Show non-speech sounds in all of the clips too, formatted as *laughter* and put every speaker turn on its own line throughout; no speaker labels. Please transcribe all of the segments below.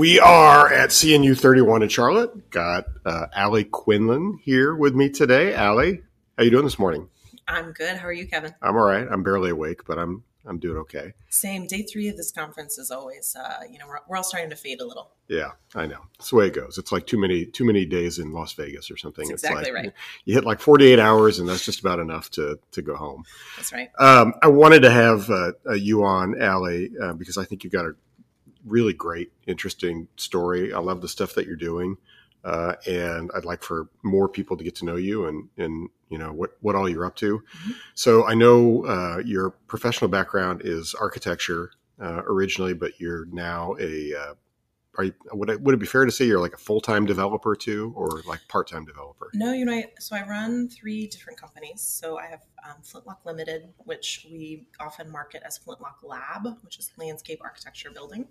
We are at CNU 31 in Charlotte. Got uh, Ali Quinlan here with me today. Ali, how you doing this morning?
I'm good. How are you, Kevin?
I'm all right. I'm barely awake, but I'm I'm doing okay.
Same. Day three of this conference is always, uh, you know, we're, we're all starting to fade a little.
Yeah, I know. That's the way it goes. It's like too many too many days in Las Vegas or something.
That's
it's
exactly
like
right. *laughs*
you hit like 48 hours, and that's just about enough to to go home.
That's right.
Um, I wanted to have uh, uh, you on, Ali, uh, because I think you've got a really great, interesting story. I love the stuff that you're doing, uh, and I'd like for more people to get to know you and and you know what what all you're up to.
Mhm.
So I know uh, your professional background is architecture uh, originally, but you're now a uh, are you, would it, would it be fair to say you're like a full time developer too, or like part time developer?
No, you know, I, so I run three different companies. So I have um, Flintlock Limited, which we often market as Flintlock Lab, which is landscape architecture building.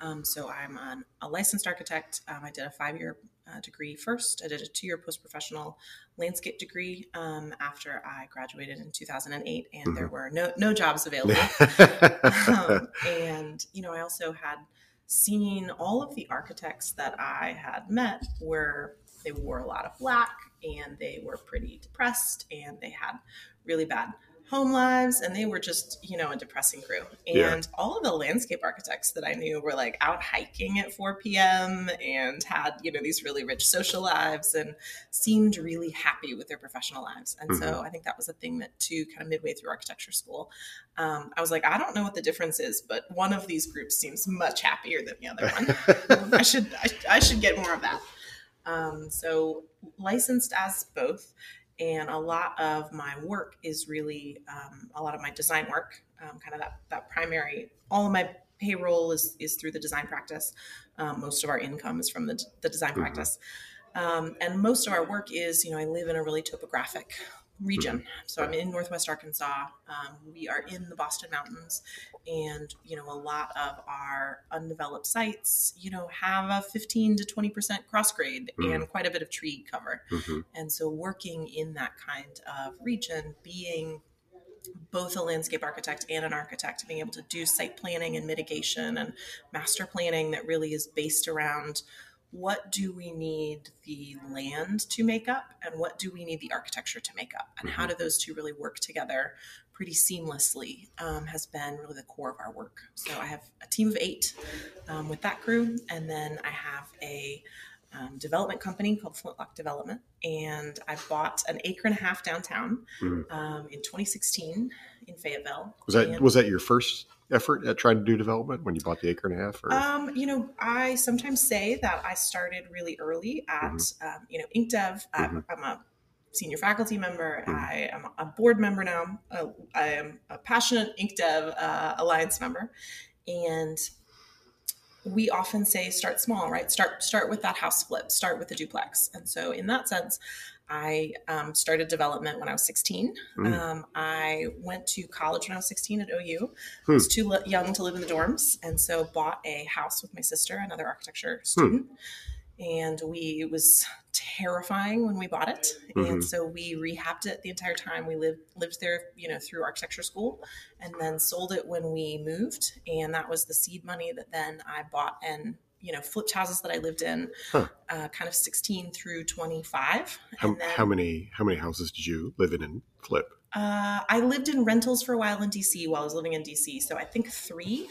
Um, so I'm an, a licensed architect. Um, I did a five year uh, degree first. I did a two year post professional landscape degree um, after I graduated in 2008, and there were no no jobs available. *laughs* um, and you know, I also had seen all of the architects that I had met were they wore a lot of black and they were pretty depressed and they had really bad home lives and they were just you know a depressing crew. And
Yeah.
all of the landscape architects that i knew were like out hiking at 4 p.m and had you know these really rich social lives and seemed really happy with their professional lives. And so i think that was a thing that too kind of midway through architecture school um, i was like i don't know what the difference is but one of these groups seems much happier than the other one. *laughs* I should I, I should get more of that. Um, so licensed as both, and a lot of my work is really um, a lot of my design work, um, kind of that that primary. All of my payroll is is through the design practice. Um, most of our income is from the the design
Mhm.
practice, um, and most of our work is you know I live in a really topographic region. So I'm in Northwest Arkansas. Um, we are in the Boston Mountains, and you know a lot of our undeveloped sites, you know, have a 15 to 20 percent cross grade and quite a bit of tree cover.
Mhm.
And so working in that kind of region, being both a landscape architect and an architect, being able to do site planning and mitigation and master planning that really is based around what do we need the land to make up and what do we need the architecture to make up? And how do those two really work together pretty seamlessly um, has been really the core of our work. So i have a team of eight um, with that crew and then i have a um, development company called flintlock development and i bought an acre and a half downtown
Mhm.
um, in 2016 in fayetteville
Was that
And-
was that your first effort at trying to do development when you bought the acre and a half? Or?
Um, you know, I sometimes say that I started really early at, um, you know, IncDev. I'm, I'm a senior faculty member.
Mhm.
I am a board member now. Uh, I am a passionate IncDev uh, Alliance member, and we often say start small, right? Start start with that house flip. Start with the duplex. And so, in that sense, I um, started development when I was 16.
Mm.
Um, I went to college when I was 16 at OU.
Hmm.
I was too young to live in the dorms, and so bought a house with my sister, another architecture student. And we it was terrifying when we bought it,
Mhm.
and so we rehabbed it the entire time we lived lived there. You know, through architecture school, and then sold it when we moved, and that was the seed money that then I bought and you know flipped houses that I lived in,
Huh.
uh, kind of 16 through 25.
how,
then,
how many how many houses did you live in and flip?
uh, I lived in rentals for a while in DC while I was living in DC. So I think three.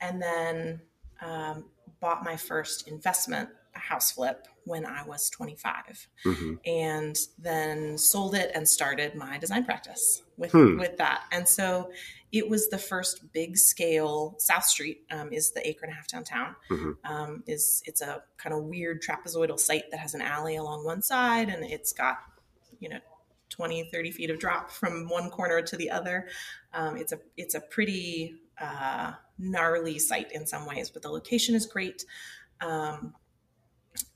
And then um, bought my first investment, a house flip, when I was 25.
hmm
And then sold it and started my design practice with,
Hmm.
with that. And so it was the first big scale. South Street um, is the acre and a half downtown.
Mhm.
Um, is it's a kind of weird trapezoidal site that has an alley along one side, and it's got you know 20 30 feet of drop from one corner to the other um, it's a it's a pretty uh, gnarly site in some ways but the location is great um,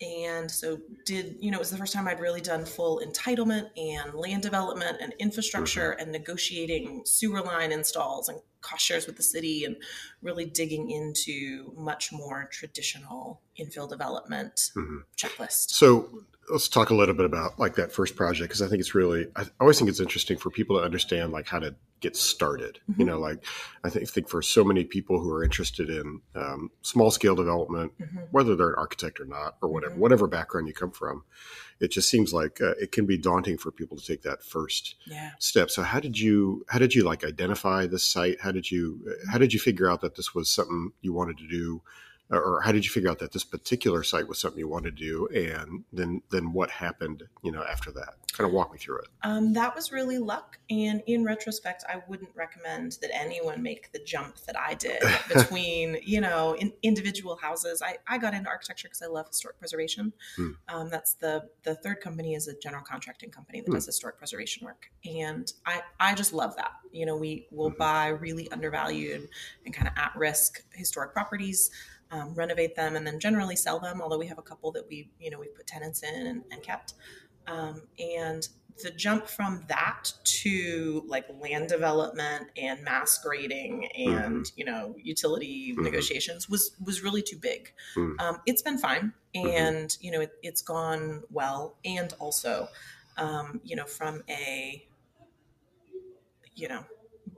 and so did you know it was the first time i'd really done full entitlement and land development and infrastructure and negotiating sewer line installs and cost shares with the city and really digging into much more traditional infill development
Mhm.
checklist
So let's talk a little bit about like that first project because I think it's really I always think it's interesting for people to understand like how to get started. Mm-hmm. You know, like I think, think for so many people who are interested in um, small scale development, mm-hmm. whether they're an architect or not, or whatever, mm-hmm. whatever background you come from, it just seems like uh, it can be daunting for people to take that first
yeah.
step. So how did you how did you like identify this site? How did you how did you figure out that this was something you wanted to do? Or how did you figure out that this particular site was something you wanted to do? And then then what happened you know after that? Kind of walk me through it.
Um, that was really luck. And in retrospect i wouldn't recommend that anyone make the jump that i did *laughs* between you know in, individual houses. I, I got into architecture because i love historic preservation. Hmm. um, that's the the third company is a general contracting company that hmm. does historic preservation work. And i i just love that. You know we will mm-hmm. buy really undervalued and kind of at risk historic properties um, renovate them, and then generally sell them. Although we have a couple that we, you know, we put tenants in and, and kept. Um, and the jump from that to like land development and mass grading and mm-hmm. you know utility mm-hmm. negotiations was was really too big. Mm-hmm. Um, it's been fine, mm-hmm. and you know it, has gone well, and also um, you know from a you know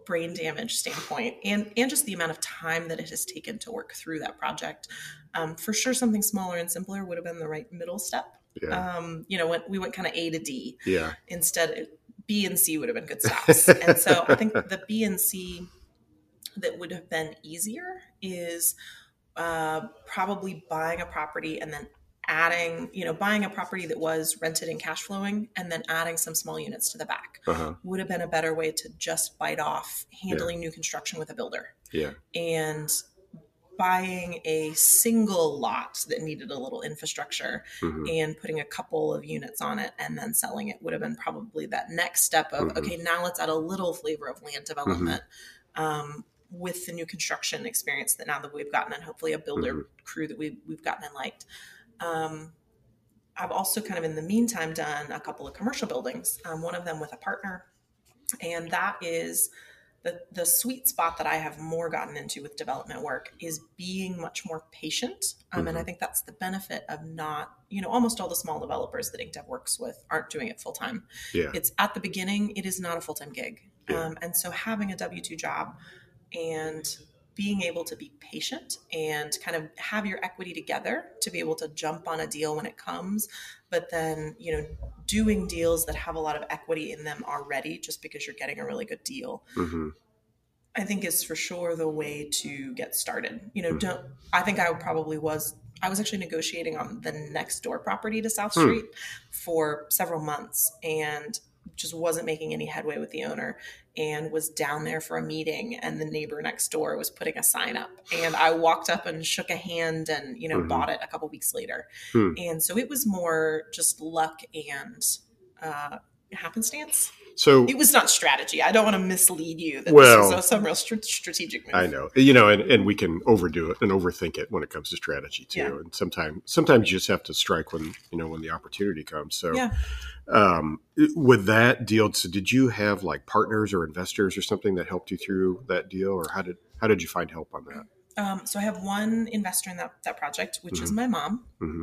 brain damage standpoint and and just the amount of time that it has taken to work through that project. Um, for sure something smaller and simpler would have been the right middle step. Yeah. um, you know when we went kind of a to d.
Yeah.
Instead b and c would have been good stops. And so i think the b and c that would have been easier is uh, probably buying a property and then adding, you know, buying a property that was rented and cash flowing and then adding some small units to the back uh-huh. would have been a better way to just bite off handling yeah. new construction with a builder.
Yeah.
And buying a single lot that needed a little infrastructure mm-hmm. and putting a couple of units on it and then selling it would have been probably that next step of mm-hmm. okay now let's add a little flavor of land development mm-hmm. um, with the new construction experience that now that we've gotten and hopefully a builder mm-hmm. crew that we've, we've gotten and liked um, I've also kind of in the meantime done a couple of commercial buildings, um, one of them with a partner. And that is the, the sweet spot that I have more gotten into with development work is being much more patient. Um, mm-hmm. And I mm-hmm. think that's the benefit of not, you know, almost all the small developers that IncDev works with aren't doing it full time.
Yeah.
It's at the beginning, it is not a full time gig. Yeah. Um, and so having a W 2 job and being able to be patient and kind of have your equity together to be able to jump on a deal when it comes but then you know doing deals that have a lot of equity in them already just because you're getting a really good deal mm-hmm. i think is for sure the way to get started you know mm-hmm. don't i think i probably was I was actually negotiating on the next door property to South hmm. Street for several months and just wasn't making any headway with the owner and was down there for a meeting and the neighbor next door was putting a sign up and i walked up and shook a hand and you know mm-hmm. bought it a couple weeks later hmm. and so it was more just luck and uh, happenstance
so
it was not strategy. I don't want to mislead you that well, this was some real st- strategic move.
I know, you know, and, and we can overdo it and overthink it when it comes to strategy too. Yeah. And sometimes, sometimes you just have to strike when you know when the opportunity comes. So,
yeah.
um, with that deal, so did you have like partners or investors or something that helped you through that deal, or how did how did you find help on that?
Um, so I have one investor in that that project, which mm-hmm. is my mom. Mm-hmm.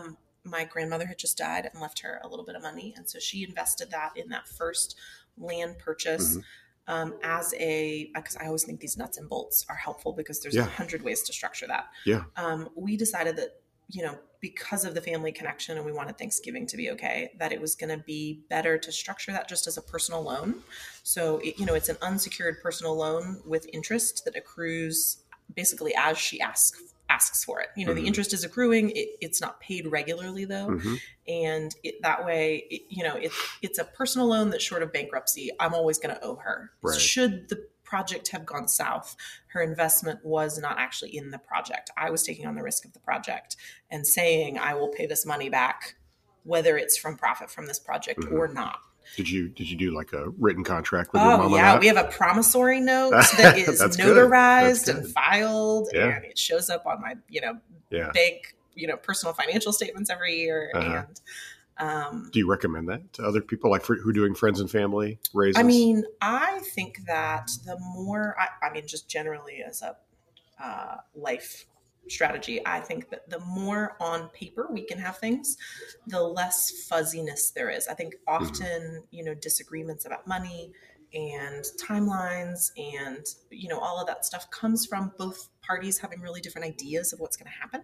Um, my grandmother had just died and left her a little bit of money. And so she invested that in that first land purchase. Mm-hmm. Um, as a because I always think these nuts and bolts are helpful because there's a yeah. hundred ways to structure that.
Yeah.
Um, we decided that you know because of the family connection and we wanted Thanksgiving to be okay that it was going to be better to structure that just as a personal loan. So it, you know it's an unsecured personal loan with interest that accrues basically as she asks asks for it. You know, mm-hmm. the interest is accruing. It, it's not paid regularly though, mm-hmm. and it, that way, it, you know, it's it's a personal loan that short of bankruptcy, I'm always going to owe her. Right. Should the project have gone south, her investment was not actually in the project. I was taking on the risk of the project and saying I will pay this money back, whether it's from profit from this project mm-hmm. or not.
Did you did you do like a written contract with
oh,
your mom?
yeah, we have a promissory note *laughs* that is notarized and filed, yeah. and it shows up on my you know yeah. bank you know personal financial statements every year. Uh-huh. And um,
do you recommend that to other people, like for, who are doing friends and family raises?
I mean, I think that the more I, I mean, just generally as a uh, life strategy. I think that the more on paper we can have things, the less fuzziness there is. I think mm-hmm. often, mm-hmm. you know, disagreements about money and timelines and you know all of that stuff comes from both parties having really different ideas of what's going to happen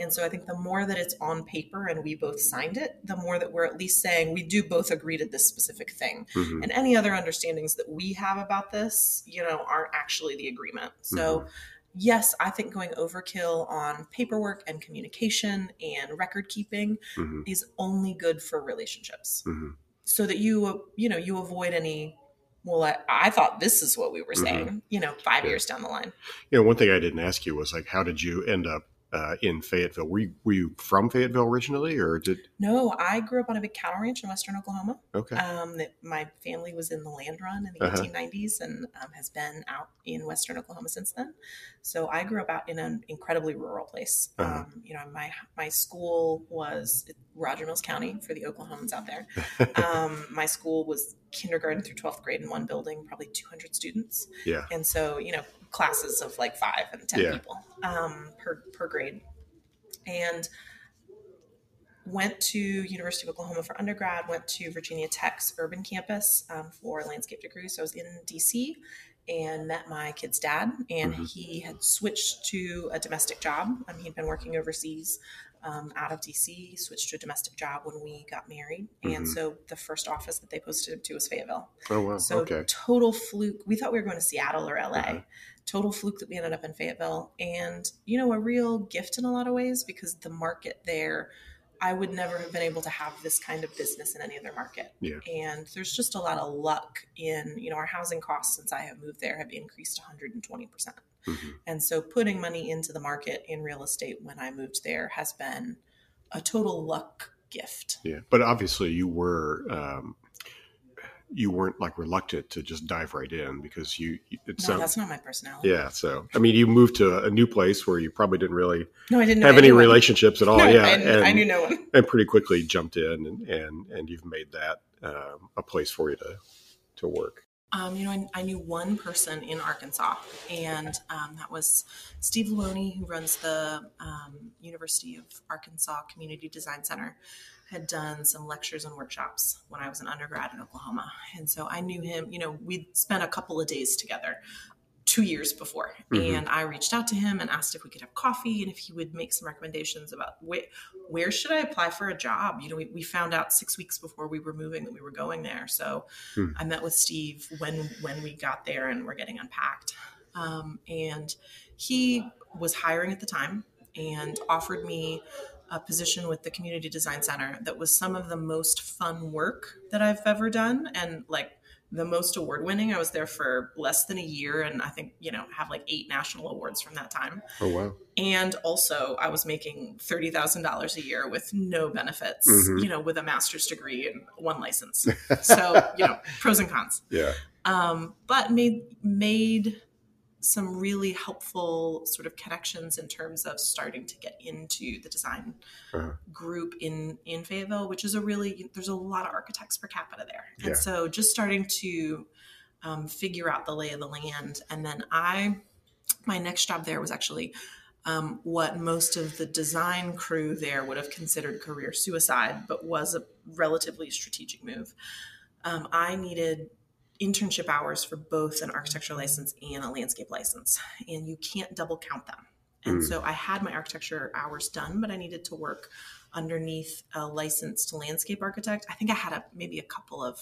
and so i think the more that it's on paper and we both signed it the more that we're at least saying we do both agree to this specific thing
Mhm.
and any other understandings that we have about this you know aren't actually the agreement so yes i think going overkill on paperwork and communication and record keeping
Mhm.
is only good for relationships
Mhm.
so that you you know you avoid any well i, I thought this is what we were
Mhm.
saying you know five
Yeah.
years down the line
You know, one thing I didn't ask you was like, how did you end up uh, in Fayetteville? Were you, were you from Fayetteville originally, or did?
no i grew up on a big cattle ranch in western oklahoma
Okay.
um, that my family was in the land run in the
Uh-huh.
1890s and um, has been out in western oklahoma since then so i grew up out in an incredibly rural place
Uh-huh.
um, you know my my school was roger mills county for the oklahomans out there *laughs* um, my school was kindergarten through 12th grade in one building probably 200 students
yeah.
and so you know classes of like five and ten
Yeah.
people um, per per grade and went to university of oklahoma for undergrad went to virginia tech's urban campus um, for landscape degree so i was in dc and met my kid's dad and
Mhm.
he had switched to a domestic job um, he'd been working overseas um, out of dc switched to a domestic job when we got married and
Mhm.
so the first office that they posted to was fayetteville
Oh wow.
so
okay.
total fluke. We thought we were going to Seattle or LA.
Uh-huh.
Total fluke that we ended up in Fayetteville, and you know a real gift in a lot of ways because the market there. I would never have been able to have this kind of business in any other market.
Yeah.
And there's just a lot of luck in, you know, our housing costs since I have moved there have increased 120%.
Mhm.
And so putting money into the market in real estate when I moved there has been a total luck gift.
Yeah, but obviously you were um, you weren't like reluctant to just dive right in because you it
No,
sounds
that's not my personality.
yeah. So I mean, you moved to a new place where you probably didn't really
No, I didn't
have any
anyone.
relationships at all. *laughs*
No,
yeah,
I,
and,
I knew no one.
and pretty quickly jumped in and and, and you've made that um, a place for you to to work.
Um, you know, I, I knew one person in Arkansas, and um, that was Steve Luoni, who runs the um, University of Arkansas Community Design Center. Had done some lectures and workshops when I was an undergrad in Oklahoma, and so I knew him. You know, we'd spent a couple of days together two years before,
Mhm.
and I reached out to him and asked if we could have coffee and if he would make some recommendations about where where should I apply for a job. You know, we, we found out six weeks before we were moving that we were going there, so
Hmm.
I met with Steve when when we got there and we're getting unpacked. Um, and he was hiring at the time and offered me a position with the Community Design Center that was some of the most fun work that I've ever done and like the most award winning. I was there for less than a year and I think, you know, have like eight national awards from that time.
Oh wow.
And also, I was making thirty thousand dollars a year with no benefits,
Mhm.
you know, with a master's degree and one license. *laughs* So, you know, pros and cons.
Yeah.
Um, but made made some really helpful sort of connections in terms of starting to get into the design
Uh-huh.
group in in Fayetteville, which is a really there's a lot of architects per capita there, and
Yeah.
so just starting to um, figure out the lay of the land, and then I my next job there was actually um, what most of the design crew there would have considered career suicide, but was a relatively strategic move. Um, I needed internship hours for both an architecture license and a landscape license, and you can't double count them. And
Mm.
so I had my architecture hours done, but I needed to work underneath a licensed landscape architect. I think I had a, maybe a couple of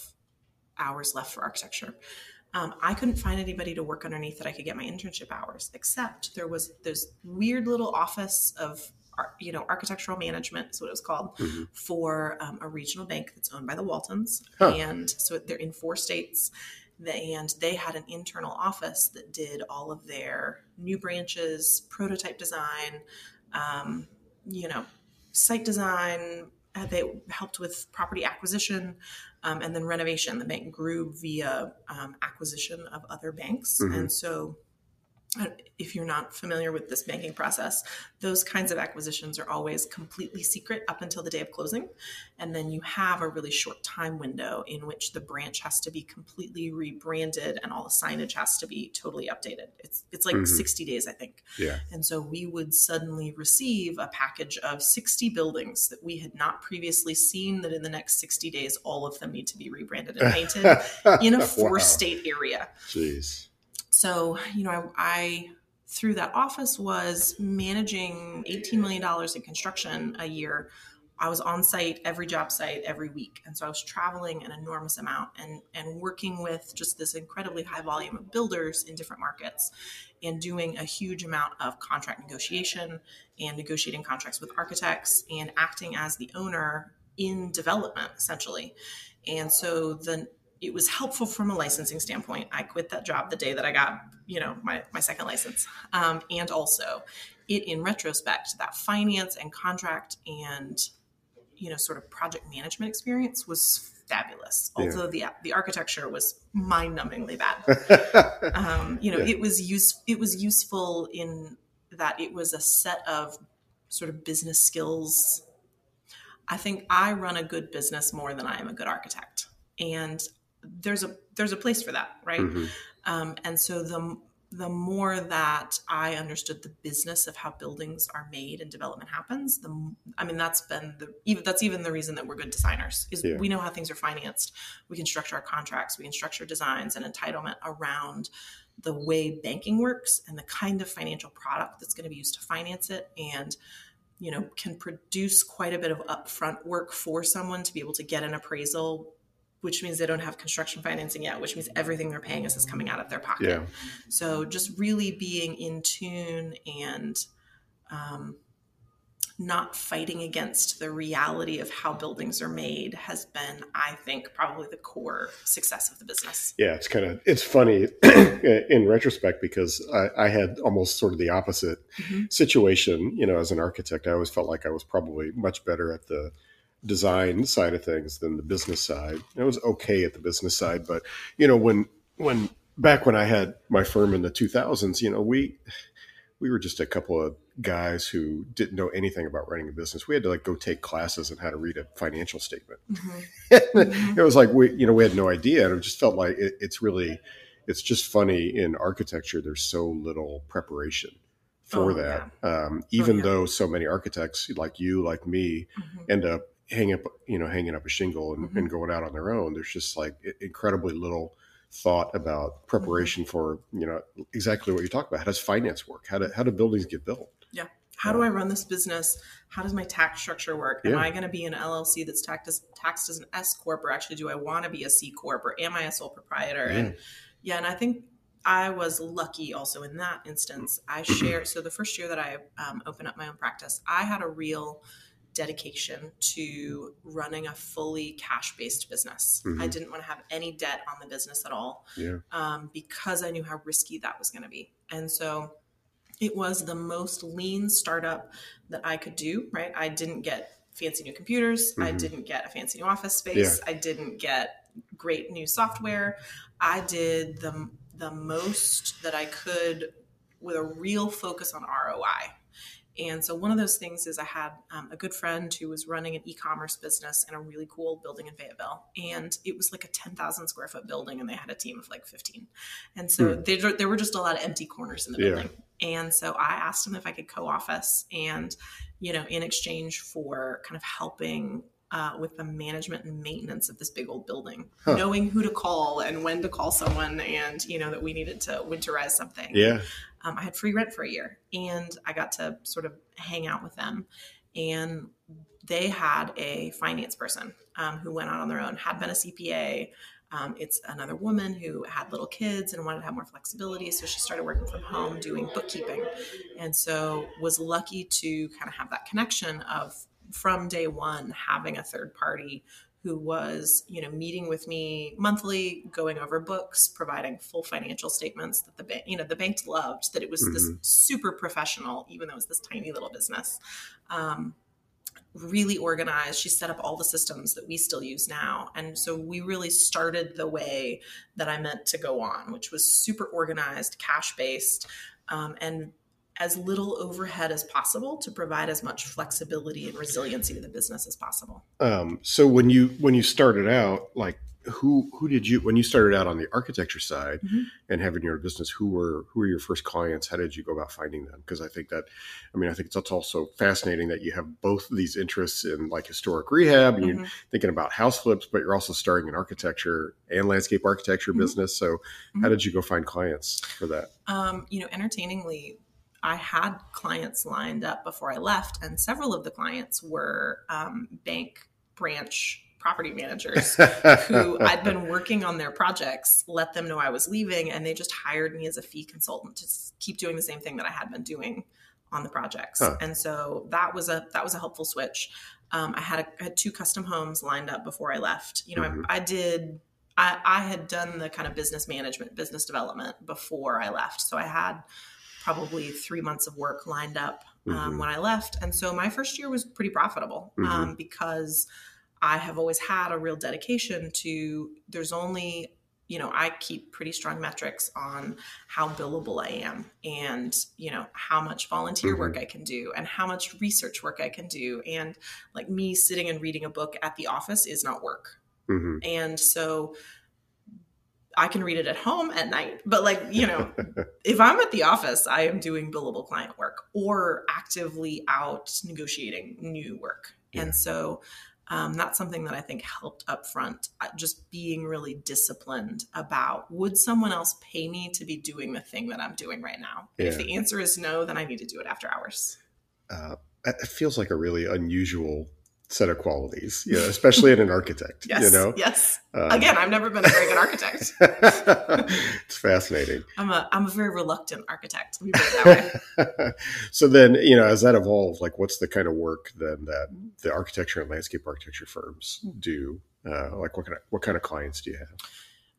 hours left for architecture. Um, I couldn't find anybody to work underneath that I could get my internship hours, except there was this weird little office of, you know, architectural management is what it was called
Mhm.
for um, a regional bank that's owned by the Waltons,
Huh.
and so they're in four states. And they had an internal office that did all of their new branches, prototype design, um, you know, site design. Uh, They helped with property acquisition um, and then renovation. The bank grew via um, acquisition of other banks,
Mhm.
and so if you're not familiar with this banking process, those kinds of acquisitions are always completely secret up until the day of closing. And then you have a really short time window in which the branch has to be completely rebranded and all the signage has to be totally updated. It's it's like mm-hmm. 60 days, I think.
Yeah.
And so we would suddenly receive a package of 60 buildings that we had not previously seen that in the next 60 days all of them need to be rebranded and *laughs* painted in a four wow. state area.
Jeez
so, you know, I, I through that office was managing $18 million in construction a year. I was on site every job site every week. And so I was traveling an enormous amount and, and working with just this incredibly high volume of builders in different markets and doing a huge amount of contract negotiation and negotiating contracts with architects and acting as the owner in development essentially. And so the it was helpful from a licensing standpoint. I quit that job the day that I got, you know, my, my second license. Um, and also it in retrospect, that finance and contract and, you know, sort of project management experience was fabulous. Although yeah. the, the architecture was mind numbingly bad. *laughs* um, you know, yeah. it was use, it was useful in that it was a set of sort of business skills. I think I run a good business more than I am a good architect. And there's a there's a place for that, right? Mm-hmm. Um, and so the the more that I understood the business of how buildings are made and development happens, the I mean that's been the even that's even the reason that we're good designers is yeah. we know how things are financed. We can structure our contracts, we can structure designs and entitlement around the way banking works and the kind of financial product that's going to be used to finance it and you know can produce quite a bit of upfront work for someone to be able to get an appraisal which means they don't have construction financing yet, which means everything they're paying us is coming out of their pocket. Yeah. So just really being in tune and um, not fighting against the reality of how buildings are made has been, I think, probably the core success of the business.
Yeah, it's kind of it's funny *clears throat* in retrospect because I, I, had almost sort of the opposite mm-hmm. situation. You know, as an architect, I always felt like I was probably much better at the design side of things than the business side. I was okay at the business side, but you know, when when back when I had my firm in the 2000s, you know, we we were just a couple of guys who didn't know anything about running a business. We had to like go take classes on how to read a financial statement. Mm-hmm. mm-hmm. *laughs* it was like we, you know, we had no idea, and it just felt like it, it's really, it's just funny in architecture. There's so little preparation for oh, that. Yeah. Um, even oh, yeah. though so many architects like you, like me, mm-hmm. end up hang up, you know, hanging up a shingle and, mm-hmm. and going out on their own. There's just like incredibly little thought about preparation mm-hmm. for, you know, exactly what you talk about. How does finance work? How do, how do buildings get built?
Yeah. How do I run this business? How does my tax structure work? Am yeah. I going to be an LLC that's taxed as, taxed as an S corp, or actually do I want to be a C corp, or am I a sole proprietor? Yeah. And yeah, and I think I was lucky also in that instance. I shared so the first year that I um, opened up my own practice, I had a real dedication to running a fully cash based business. Mm-hmm. I didn't want to have any debt on the business at all
yeah.
um, because I knew how risky that was going to be. And so it was the most lean startup that I could do, right? I didn't get fancy new computers. Mm-hmm. I didn't get a fancy new office space. Yeah. I didn't get great new software. I did the, the most that I could with a real focus on ROI. And so one of those things is I had um, a good friend who was running an e-commerce business in a really cool building in Fayetteville, and it was like a ten thousand square foot building, and they had a team of like fifteen. And so hmm. there, there were just a lot of empty corners in the yeah. building. And so I asked him if I could co-office, and you know, in exchange for kind of helping uh, with the management and maintenance of this big old building, huh. knowing who to call and when to call someone, and you know that we needed to winterize something.
Yeah,
um, I had free rent for a year, and I got to sort of hang out with them. And they had a finance person um, who went out on their own, had been a CPA. Um, it's another woman who had little kids and wanted to have more flexibility, so she started working from home doing bookkeeping, and so was lucky to kind of have that connection of from day one having a third party who was you know meeting with me monthly going over books providing full financial statements that the bank you know the bank loved that it was mm-hmm. this super professional even though it was this tiny little business. Um, really organized. She set up all the systems that we still use now. And so we really started the way that i meant to go on which was super organized cash based um, and as little overhead as possible to provide as much flexibility and resiliency to the business as possible.
Um, so when you when you started out, like who who did you when you started out on the architecture side
Mhm.
and having your business who were who were your first clients how did you go about finding them because i think that i mean i think it's also fascinating that you have both these interests in like historic rehab and you're
Mhm.
thinking about house flips but you're also starting an architecture and landscape architecture
Mhm.
business so how
Mhm.
did you go find clients for that
Um, you know, entertainingly, I had clients lined up before I left, and several of the clients were um, bank branch property managers who *laughs* I'd been working on their projects, let them know I was leaving, and they just hired me as a fee consultant to keep doing the same thing that I had been doing on the projects.
Huh.
And so that was a that was a helpful switch. Um, I had a, I had two custom homes lined up before I left. You know,
Mhm.
I, I did. I, I had done the kind of business management, business development before I left. So I had probably three months of work lined up um,
Mhm.
when I left. And so my first year was pretty profitable um, because I have always had a real dedication to there's only, you know, I keep pretty strong metrics on how billable I am and, you know, how much volunteer
Mhm.
work I can do and how much research work I can do. And like me sitting and reading a book at the office is not work.
hmm
And so I can read it at home at night. But like, you know, *laughs* if I'm at the office, I am doing billable client work or actively out negotiating new work.
Yeah.
And so um, that's something that I think helped up front, uh, just being really disciplined about would someone else pay me to be doing the thing that I'm doing right now? And If the answer is no, then I need to do it after hours.
uh, it feels like a really unusual set of qualities yeah *laughs* especially in an architect
Yes.
you know
Yes.
Um,
Again, I've never been a very good architect. *laughs*
it's fascinating
I'm a I'm a very reluctant architect. Let me put it that way. *laughs*
so then you know as that evolved like what's the kind of work then that the architecture and landscape architecture firms do uh, like what kind of what kind of clients do you have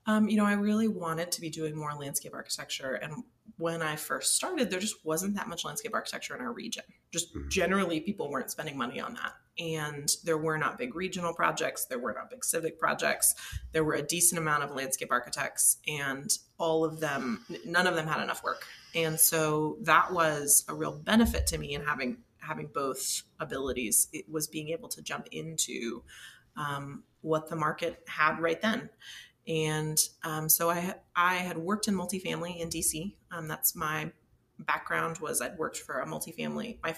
Um, you know, I really wanted to be doing more landscape architecture. And when I first started, there just wasn't that much landscape architecture in our region. Just
Mhm.
generally, people weren't spending money on that. And there were not big regional projects, there were not big civic projects. There were a decent amount of landscape architects, and all of them, none of them had enough work. And so that was a real benefit to me in having having both abilities. It was being able to jump into um, what the market had right then. And um, so I I had worked in multifamily in DC. Um, that's my background was I'd worked for a multifamily. My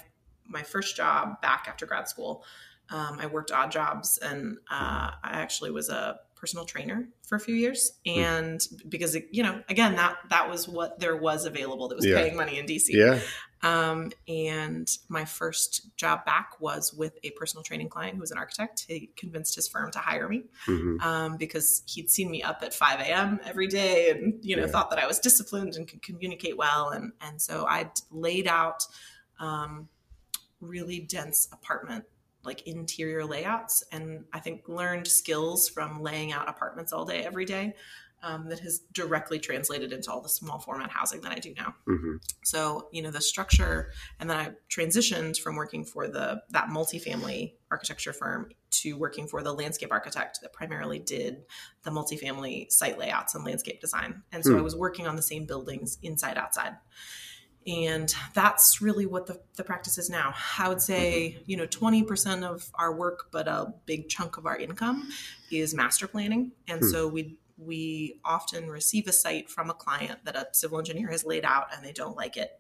my first job back after grad school, um, I worked odd jobs, and uh, I actually was a personal trainer for a few years. And because it, you know, again, that that was what there was available that was
Yeah.
paying money in DC.
yeah
Um, and my first job back was with a personal training client who was an architect. He convinced his firm to hire me
hmm
um, because he'd seen me up at 5 a.m. every day and, you know,
Yeah.
thought that I was disciplined and could communicate well. And, and so I laid out um, really dense apartment, like interior layouts. And I think learned skills from laying out apartments all day, every day. Um, that has directly translated into all the small format housing that I do now.
hmm
So, you know, the structure, and then I transitioned from working for the that multifamily architecture firm to working for the landscape architect that primarily did the multifamily site layouts and landscape design. And so
Hmm.
I was working on the same buildings inside outside. And that's really what the, the practice is now. I would say, you know, 20% of our work, but a big chunk of our income is master planning. And
Hmm.
so we we often receive a site from a client that a civil engineer has laid out and they don't like it.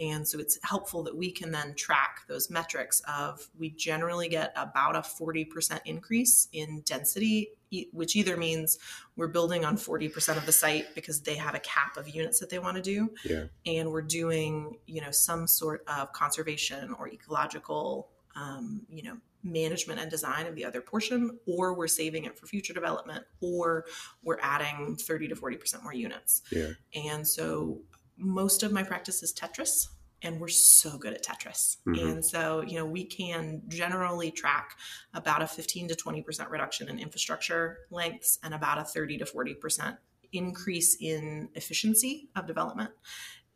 And so it's helpful that we can then track those metrics of we generally get about a 40% increase in density, which either means we're building on 40% of the site because they have a cap of units that they want to do.
Yeah.
And we're doing, you know, some sort of conservation or ecological, um, you know, management and design of the other portion, or we're saving it for future development, or we're adding 30 to 40% more units.
Yeah.
And so most of my practice is Tetris, and we're so good at Tetris.
Mhm.
And so, you know, we can generally track about a 15 to 20% reduction in infrastructure lengths and about a 30 to 40% increase in efficiency of development.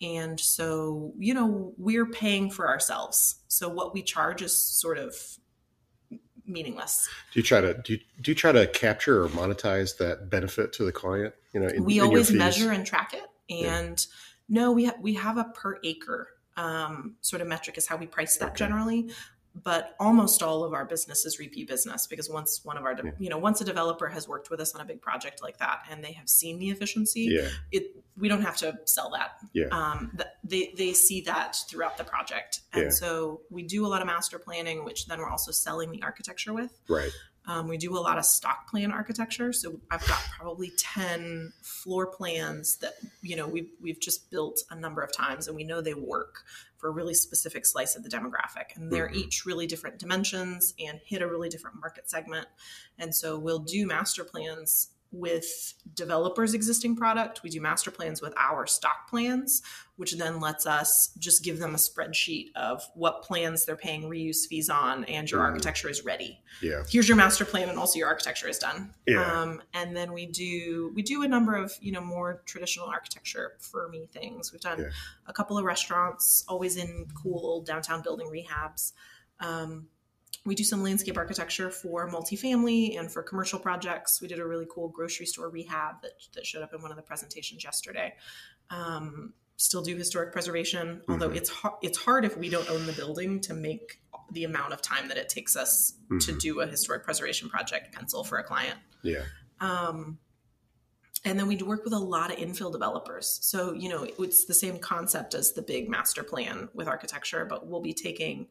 And so, you know, we're paying for ourselves. So what we charge is sort of meaningless.
do you try to do you, do you try to capture or monetize that benefit to the client you know in-
we always measure and track it
Yeah.
No, we have we have a per acre um, sort of metric is how we price that
Okay.
generally. But almost all of our business is repeat business because once one of our, de-
Yeah.
you know, once a developer has worked with us on a big project like that and they have seen the efficiency,
Yeah.
it we don't have to sell that.
Yeah.
Um, th- they they see that throughout the project, and
Yeah.
so we do a lot of master planning, which then we're also selling the architecture with.
Right.
Um, we do a lot of stock plan architecture. So I've got probably 10 floor plans that, you know, we've, we've just built a number of times and we know they work for a really specific slice of the demographic. And they're
Mhm.
each really different dimensions and hit a really different market segment. And so we'll do master plans with developers' existing product. We do master plans with our stock plans, which then lets us just give them a spreadsheet of what plans they're paying reuse fees on and your
Mhm.
architecture is ready
Yeah.
here's your master plan and also your architecture is done
Yeah.
um, and then we do we do a number of you know more traditional architecture firmy things we've done
Yeah.
a couple of restaurants always in cool downtown building rehabs um, we do some landscape architecture for multifamily and for commercial projects we did a really cool grocery store rehab that, that showed up in one of the presentations yesterday um, still do historic preservation although
Mhm.
it's hard it's hard if we don't own the building to make the amount of time that it takes us to
Mhm.
do a historic preservation project pencil for a client.
Yeah.
Um, and then we do work with a lot of infill developers. So, you know, it's the same concept as the big master plan with architecture, but we'll be taking,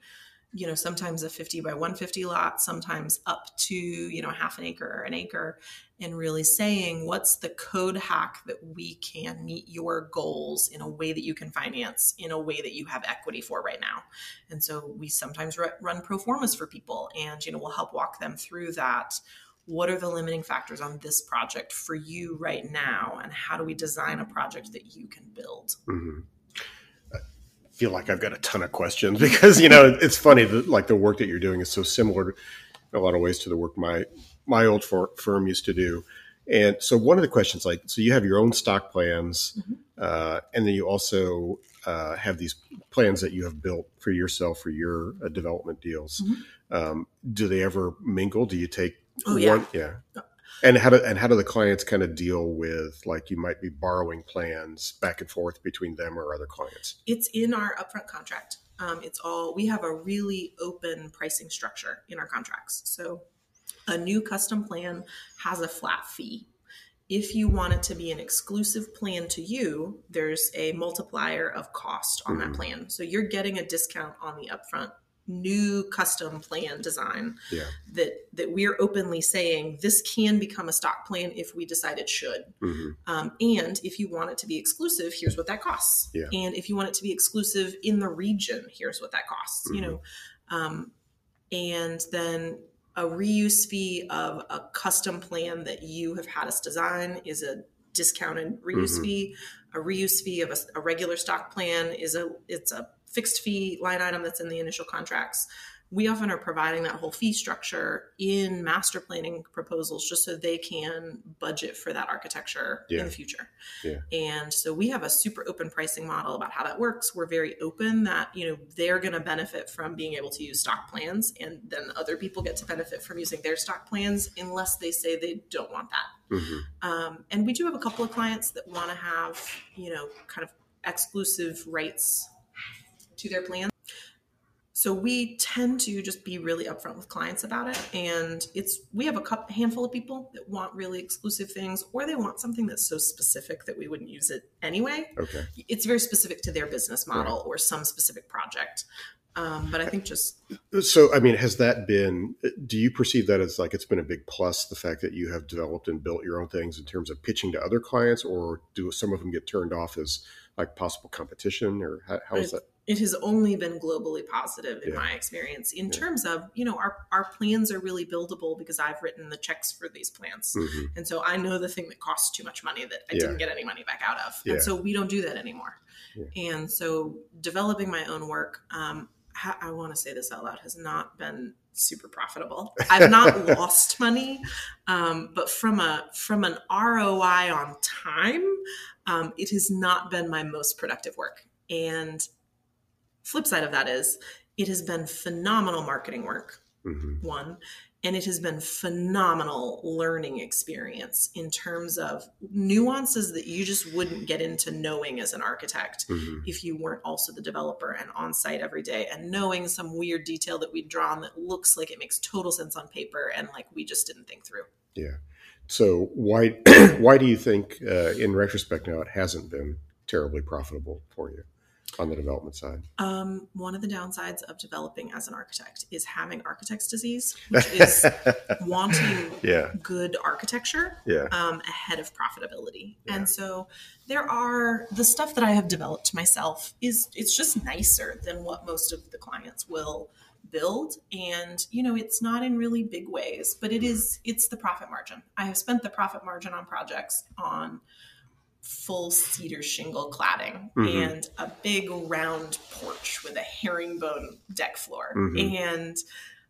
you know, sometimes a 50 by 150 lot, sometimes up to, you know, half an acre or an acre, and really saying what's the code hack that we can meet your goals in a way that you can finance, in a way that you have equity for right now. And so we sometimes ru- run pro formas for people and, you know, we'll help walk them through that. What are the limiting factors on this project for you right now and how do we design a project that you can build?
Hmm I feel like I've got a ton of questions *laughs* because you know it's funny that like the work that you're doing is so similar in a lot of ways to the work my my old fir- firm used to do. And so one of the questions, like, so you have your own stock plans,
Mhm.
uh, and then you also uh, have these plans that you have built for yourself for your uh, development deals.
Mhm.
Um, do they ever mingle? Do you take
Oh, yeah.
one? Yeah. And how do and how do the clients kind of deal with like you might be borrowing plans back and forth between them or other clients?
it's in our upfront contract um, it's all we have a really open pricing structure in our contracts so a new custom plan has a flat fee if you want it to be an exclusive plan to you there's a multiplier of cost on
Mhm.
that plan so you're getting a discount on the upfront new custom plan design
Yeah.
that that we're openly saying this can become a stock plan if we decide it should
hmm
um, and if you want it to be exclusive, here's what that costs.
Yeah.
And if you want it to be exclusive in the region, here's what that costs. You
Mhm.
know, um, and then a reuse fee of a custom plan that you have had us design is a discounted reuse
Mhm.
fee. A reuse fee of a, a regular stock plan is a it's a fixed fee line item that's in the initial contracts. We often are providing that whole fee structure in master planning proposals just so they can budget for that architecture
Yeah.
in the future.
Yeah.
And so we have a super open pricing model about how that works. We're very open that, you know, they're going to benefit from being able to use stock plans and then other people get to benefit from using their stock plans unless they say they don't want that.
hmm
Um, and we do have a couple of clients that want to have, you know, kind of exclusive rights to their plans. So we tend to just be really upfront with clients about it, and it's we have a couple, handful of people that want really exclusive things, or they want something that's so specific that we wouldn't use it anyway.
Okay.
It's very specific to their business model or some specific project. Um, but I think just
So, I mean, has that been, do you perceive that as like it's been a big plus, the fact that you have developed and built your own things in terms of pitching to other clients, or do some of them get turned off as like possible competition, or how, how is that?
It has only been globally positive in
Yeah.
my experience in
Yeah.
terms of you know our, our plans are really buildable because i've written the checks for these plans
Mhm.
and so i know the thing that costs too much money that i
Yeah.
didn't get any money back out of and so we don't do that anymore and so developing my own work um, ha- i want to say this out loud has not been super profitable i've not *laughs* lost money um, but from a from an roi on time um, it has not been my most productive work and flip side of that is it has been phenomenal marketing work
Mhm.
one and it has been phenomenal learning experience in terms of nuances that you just wouldn't get into knowing as an architect
Mhm.
if you weren't also the developer and on site every day and knowing some weird detail that we've drawn that looks like it makes total sense on paper and like we just didn't think through
Yeah. So why *clears throat* why do you think, uh, in retrospect, now it hasn't been terribly profitable for you on the development side?
um, one of the downsides of developing as an architect is having architect's disease *laughs* which is wanting
yeah,
good architecture
yeah,
um, ahead of profitability.
Yeah.
And so there are the stuff that I have developed myself is it's just nicer than what most of the clients will build and you know it's not in really big ways but it is it's the profit margin i have spent the profit margin on projects on full cedar shingle cladding
Mhm.
and a big round porch with a herringbone deck floor
Mhm.
and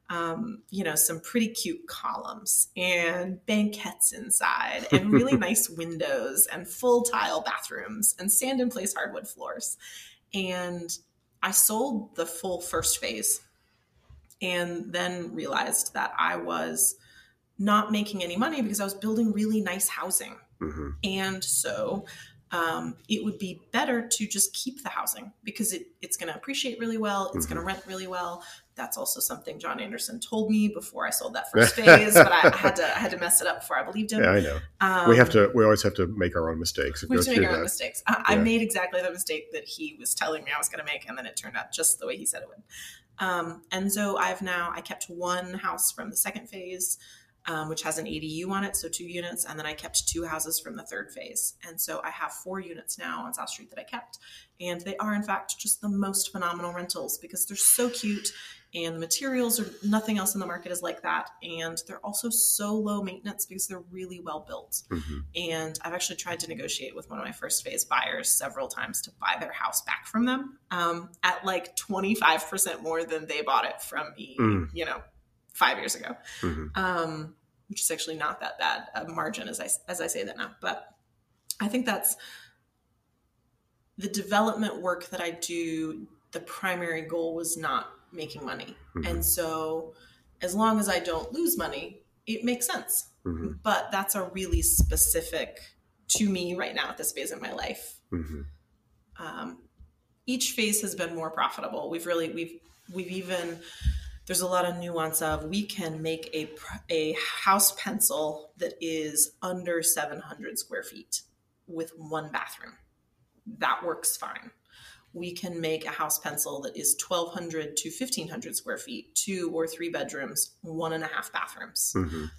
um, you know, some pretty cute columns and banquettes inside and really *laughs* nice windows and full tile bathrooms and sand in place hardwood floors. And I sold the full first phase and then realized that I was not making any money because I was building really nice housing.
Hmm
And so um, it would be better to just keep the housing because it, it's going to appreciate really well. It's going to rent really well. That's also something John Anderson told me before I sold that *laughs* first phase, but I, I had to I had to mess it up before I believed him.
yeah. I know.
Um,
we have to. We always have to make our own mistakes.
we have to make our own mistakes. I, I made exactly the mistake that he was telling me I was going to make, and then it turned out just the way he said it would. Um, and so I've now I kept one house from the second phase, um, which has an ADU on it, so two units, and then I kept two houses from the third phase, and so I have four units now on South Street that I kept, and they are in fact just the most phenomenal rentals because they're so cute. And the materials are nothing else in the market is like that. And they're also so low maintenance because they're really well built.
Mhm.
And I've actually tried to negotiate with one of my first phase buyers several times to buy their house back from them um, at like 25% more than they bought it from me,
Mm.
you know, five years ago,
Mhm.
um, which is actually not that bad a margin as I, as I say that now. But I think that's the development work that I do. The primary goal was not making money.
Mhm.
And so as long as I don't lose money, it makes sense
Mhm.
but that's a really specific to me right now at this phase in my life.
Mhm.
Um, each phase has been more profitable. We've really we've we've even there's a lot of nuance of we can make a a house pencil that is under 700 square feet with one bathroom. That works fine. We can make a house pencil that is 1200 to 1500 square feet, two or three bedrooms, one and a half bathrooms
Mhm.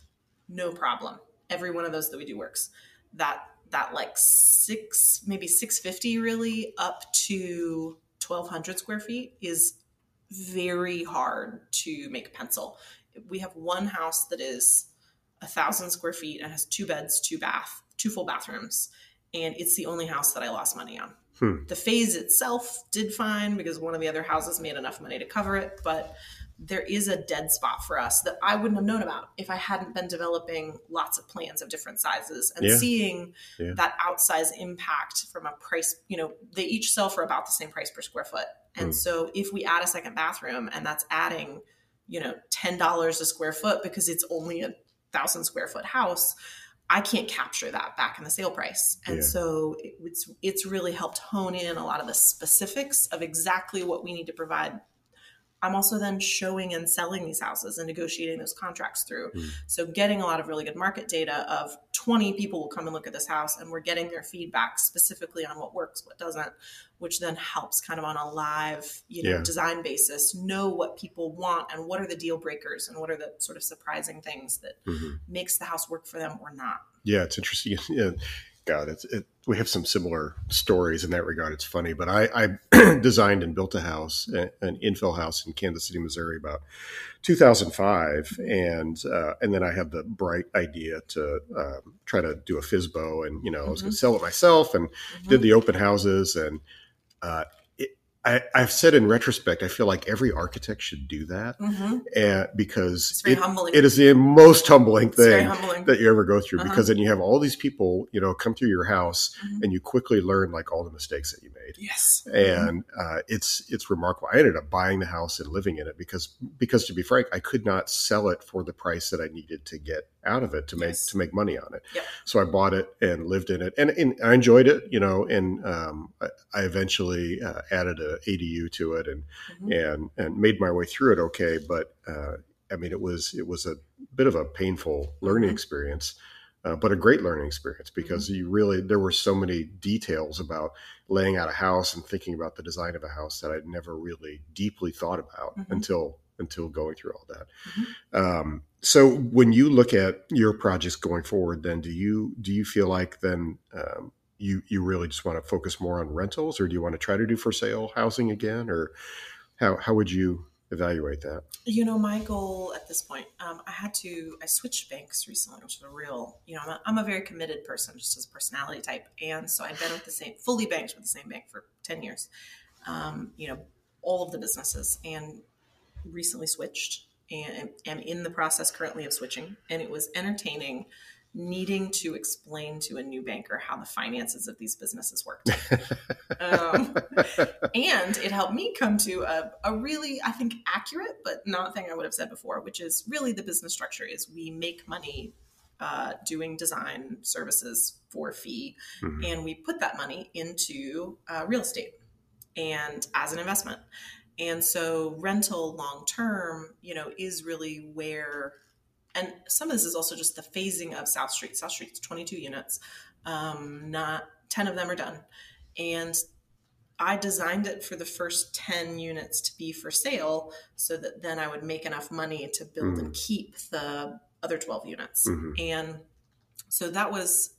no problem. Every one of those that we do works. That that like six, maybe six fifty, really up to twelve hundred square feet is very hard to make a pencil. We have one house that is a thousand square feet and has two beds, two bath, two full bathrooms, and it's the only house that I lost money on.
Hmm.
The phase itself did fine because one of the other houses made enough money to cover it, but there is a dead spot for us that I wouldn't have known about if I hadn't been developing lots of plans of different sizes and
Yeah.
seeing
Yeah.
that outsized impact from a price. You know, they each sell for about the same price per square foot. And
Hmm.
so if we add a second bathroom and that's adding, you know, $10 a square foot because it's only a thousand square foot house, I can't capture that back in the sale price. And
Yeah.
so it- it's it's really helped hone in a lot of the specifics of exactly what we need to provide. I'm also then showing and selling these houses and negotiating those contracts through.
Mm.
So getting a lot of really good market data of 20 people will come and look at this house and we're getting their feedback specifically on what works, what doesn't, which then helps kind of on a live, you know,
Yeah.
design basis know what people want and what are the deal breakers and what are the sort of surprising things that
Mhm.
makes the house work for them or not.
Yeah, it's interesting. *laughs* Yeah, God, it's it, we have some similar stories in that regard. It's funny, but I, I *clears throat* designed and built a house, an infill house in Kansas City, Missouri, about 2005, and uh, and then I had the bright idea to um, try to do a FISBO, and you know I was going to sell it myself, and did the open houses, and uh, I, have said in retrospect, I feel like every architect should do that, mm-hmm. and because
it,
it is the most humbling thing
humbling.
that you ever go through. Uh-huh. Because then you have all these people, you know, come through your house, mm-hmm. and you quickly learn like all the mistakes that you made.
Yes,
and uh, it's it's remarkable. I ended up buying the house and living in it because because to be frank, I could not sell it for the price that I needed to get out of it to make yes. to make money on it.
Yep.
So I bought it and lived in it, and, and I enjoyed it. You know, and um, I, eventually uh, added a ADU to it and mm-hmm. and and made my way through it okay. But uh, I mean, it was it was a bit of a painful learning mm-hmm. experience. Uh, but a great learning experience because mm-hmm. you really there were so many details about laying out a house and thinking about the design of a house that I'd never really deeply thought about mm-hmm. until until going through all that. Mm-hmm. Um, so when you look at your projects going forward, then do you do you feel like then um, you you really just want to focus more on rentals, or do you want to try to do for sale housing again, or how how would you evaluate that?
You know, my goal at this point, um, I had to, I switched banks recently, which is a real, you know, I'm a, I'm a very committed person, just as a personality type. And so I've been with the same, fully banked with the same bank for 10 years, um, you know, all of the businesses and recently switched and am in the process currently of switching. And it was entertaining needing to explain to a new banker how the finances of these businesses worked. *laughs* um, and it helped me come to a, a, really, I think, accurate, but not thing I would have said before, which is really the business structure is we make money uh, doing design services for fee, mm-hmm. and we put that money into uh, real estate and as an investment. And so rental long term, you know, is really where and some of this is also just the phasing of South Street. South Street's 22 units. Um, not 10 of them are done. And I designed it for the first 10 units to be for sale so that then I would make enough money to build mm-hmm. and keep the other 12 units. Mm-hmm. And so that was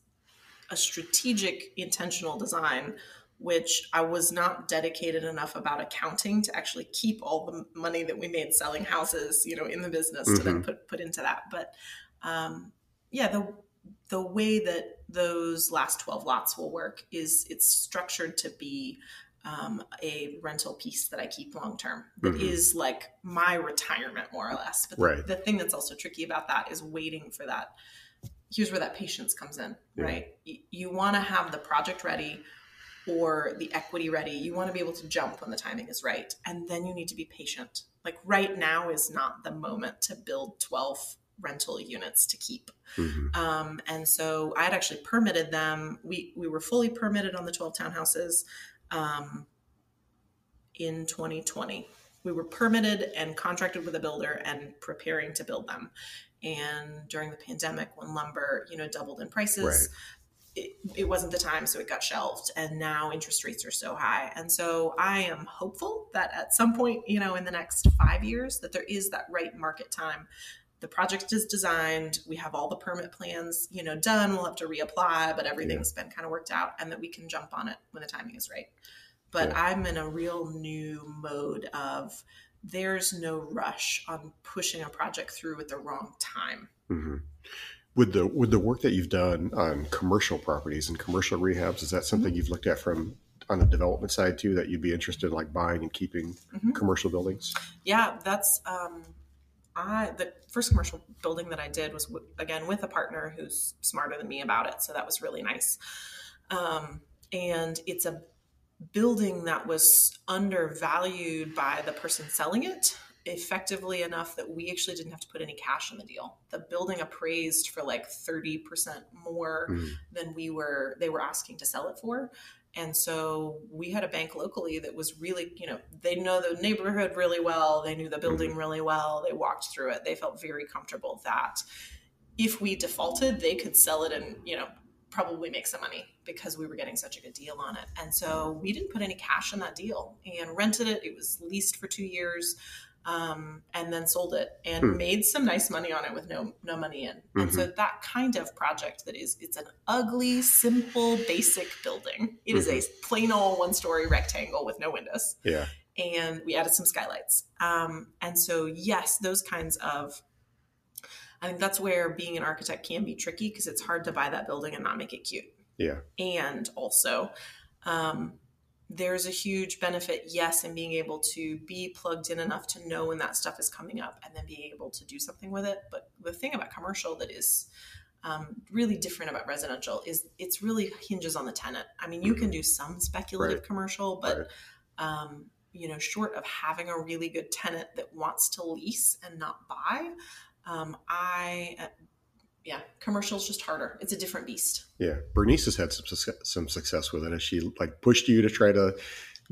a strategic, intentional design which I was not dedicated enough about accounting to actually keep all the money that we made selling houses, you know, in the business mm-hmm. to then mm-hmm. put put into that. But um, yeah, the the way that those last 12 lots will work is it's structured to be um, a rental piece that I keep long term That mm-hmm. is like my retirement more or less. But
right.
the, the, thing that's also tricky about that is waiting for that. Here's where that patience comes in, yeah. right? You, you want to have the project ready or the equity ready. You want to be able to jump when the timing is right. And then you need to be patient. Like right now is not the moment to build 12 rental units to keep. Mm-hmm. Um, and so I had actually permitted them. We, we were fully permitted on the 12 townhouses um, in 2020. We were permitted and contracted with a builder and preparing to build them. And during the pandemic, when lumber, you know, doubled in prices, right it, it, wasn't the time, so it got shelved. And now interest rates are so high. And so I am hopeful that at some point, you know, in the next five years, that there is that right market time. The project is designed. We have all the permit plans, you know, done. We'll have to reapply, but everything's yeah. been kind of worked out, and that we can jump on it when the timing is right. But yeah. I'm in a real new mode of there's no rush on pushing a project through at the wrong time.
Mm-hmm with the with the work that you've done on commercial properties and commercial rehabs, is that something mm-hmm. you've looked at from on the development side too? That you'd be interested in like buying and keeping mm-hmm. commercial buildings?
Yeah, that's um, I the first commercial building that I did was w- again with a partner who's smarter than me about it, so that was really nice. Um, and it's a building that was undervalued by the person selling it effectively enough that we actually didn't have to put any cash in the deal. The building appraised for like 30% more mm. than we were they were asking to sell it for. And so we had a bank locally that was really, you know, they know the neighborhood really well, they knew the building mm. really well, they walked through it. They felt very comfortable that if we defaulted, they could sell it and, you know, probably make some money because we were getting such a good deal on it. And so we didn't put any cash in that deal and rented it. It was leased for two years um, and then sold it and hmm. made some nice money on it with no no money in. Mm-hmm. And so mm-hmm. that kind of project that is it's an ugly, simple, basic building. It mm-hmm. is a mm-hmm. plain old one story rectangle with no windows.
Yeah.
And we added some skylights. Um, and so yes, those kinds of I think that's where being an architect can be tricky because it's hard to buy that building and not make it cute.
Yeah.
And also, um, there's a huge benefit, yes, in being able to be plugged in enough to know when that stuff is coming up and then being able to do something with it. But the thing about commercial that is um, really different about residential is it's really hinges on the tenant. I mean, you can do some speculative
Right.
commercial, but
Right.
um, you know, short of having a really good tenant that wants to lease and not buy, um, I, yeah, commercial is just harder. It's a different beast.
Yeah, Bernice has had some success, some success with it. Has she like pushed you to try to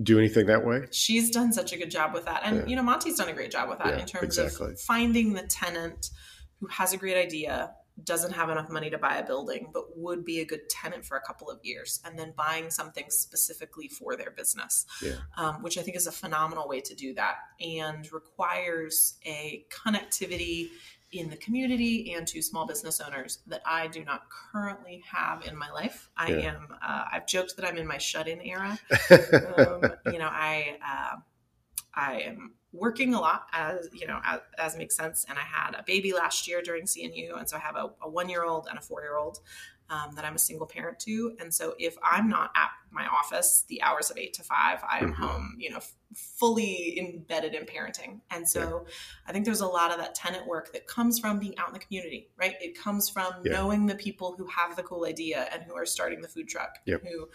do anything that way?
She's done such a good job with that, and
Yeah.
you know, Monty's done a great job with that
Yeah,
in terms
exactly.
of finding the tenant who has a great idea, doesn't have enough money to buy a building, but would be a good tenant for a couple of years, and then buying something specifically for their business.
Yeah.
um, which I think is a phenomenal way to do that and requires a connectivity in the community and to small business owners that I do not currently have in my life. I
Yeah.
am, uh, I've joked that I'm in my shut in era. *laughs* Um, you know, I, uh, I am working a lot as, you know, as, as makes sense. And I had a baby last year during CNU. And so I have a, a one year old and a four year old um, that I'm a single parent to. And so if I'm not at my office the hours of eight to five, I am
Mhm.
home, you know, f- fully embedded in parenting. And so I think there's a lot of that tenant work that comes from being out in the community, right? It comes from
Yeah.
knowing the people who have the cool idea and who are starting the food truck,
Yep.
who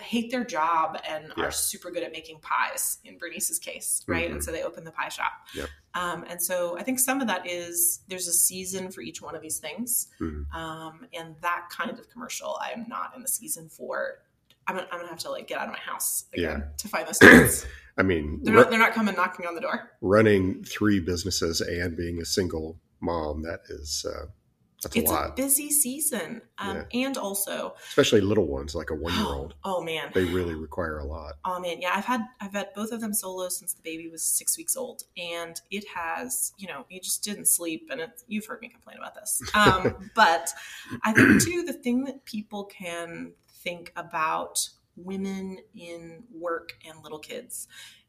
hate their job and
Yeah.
are super good at making pies in Bernice's case, right?
Mhm.
And so they open the pie shop.
Yep.
Um, and so I think some of that is there's a season for each one of these things.
Mhm.
Um, and that kind of commercial, I'm not in the season for. I'm gonna, I'm gonna have to like get out of my house again to find those *clears throat* tenants.
I mean,
they're not they're not coming knocking on the door.
running three businesses and being a single mom that is uh, that's
it's
a
a busy season, um, and also
especially little ones like a one year old. *gasps*
Oh man,
They really require a lot.
Oh man, yeah, I've had I've had both of them solo since the baby was six weeks old, and it has you know you just didn't sleep, and it, you've heard me complain about this. Um, *laughs* but I think too the thing that people can think about women in work and little kids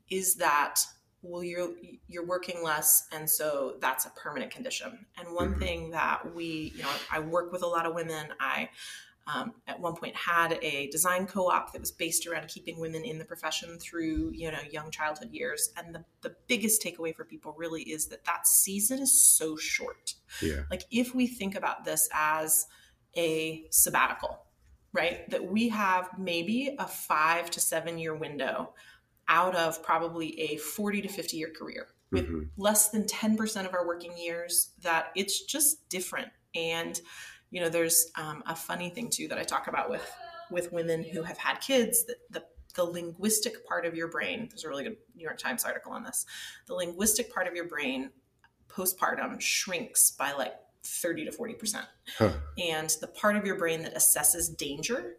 is that well you're you're working less and so that's a permanent condition. And one
Mhm.
thing that we you know i work with a lot of women. I um, at one point had a design co-op that was based around keeping women in the profession through you know young childhood years. And the, the biggest takeaway for people really is that that season is so short.
Yeah,
like if we think about this as a sabbatical right that we have maybe a five to seven year window out of probably a 40 to 50 year career with
Mhm.
less than 10% of our working years that it's just different and you know there's um, a funny thing too that i talk about with with women who have had kids that the the linguistic part of your brain there's a really good new york times article on this the linguistic part of your brain postpartum shrinks by like 30 to 40 percent
Huh.
and the part of your brain that assesses danger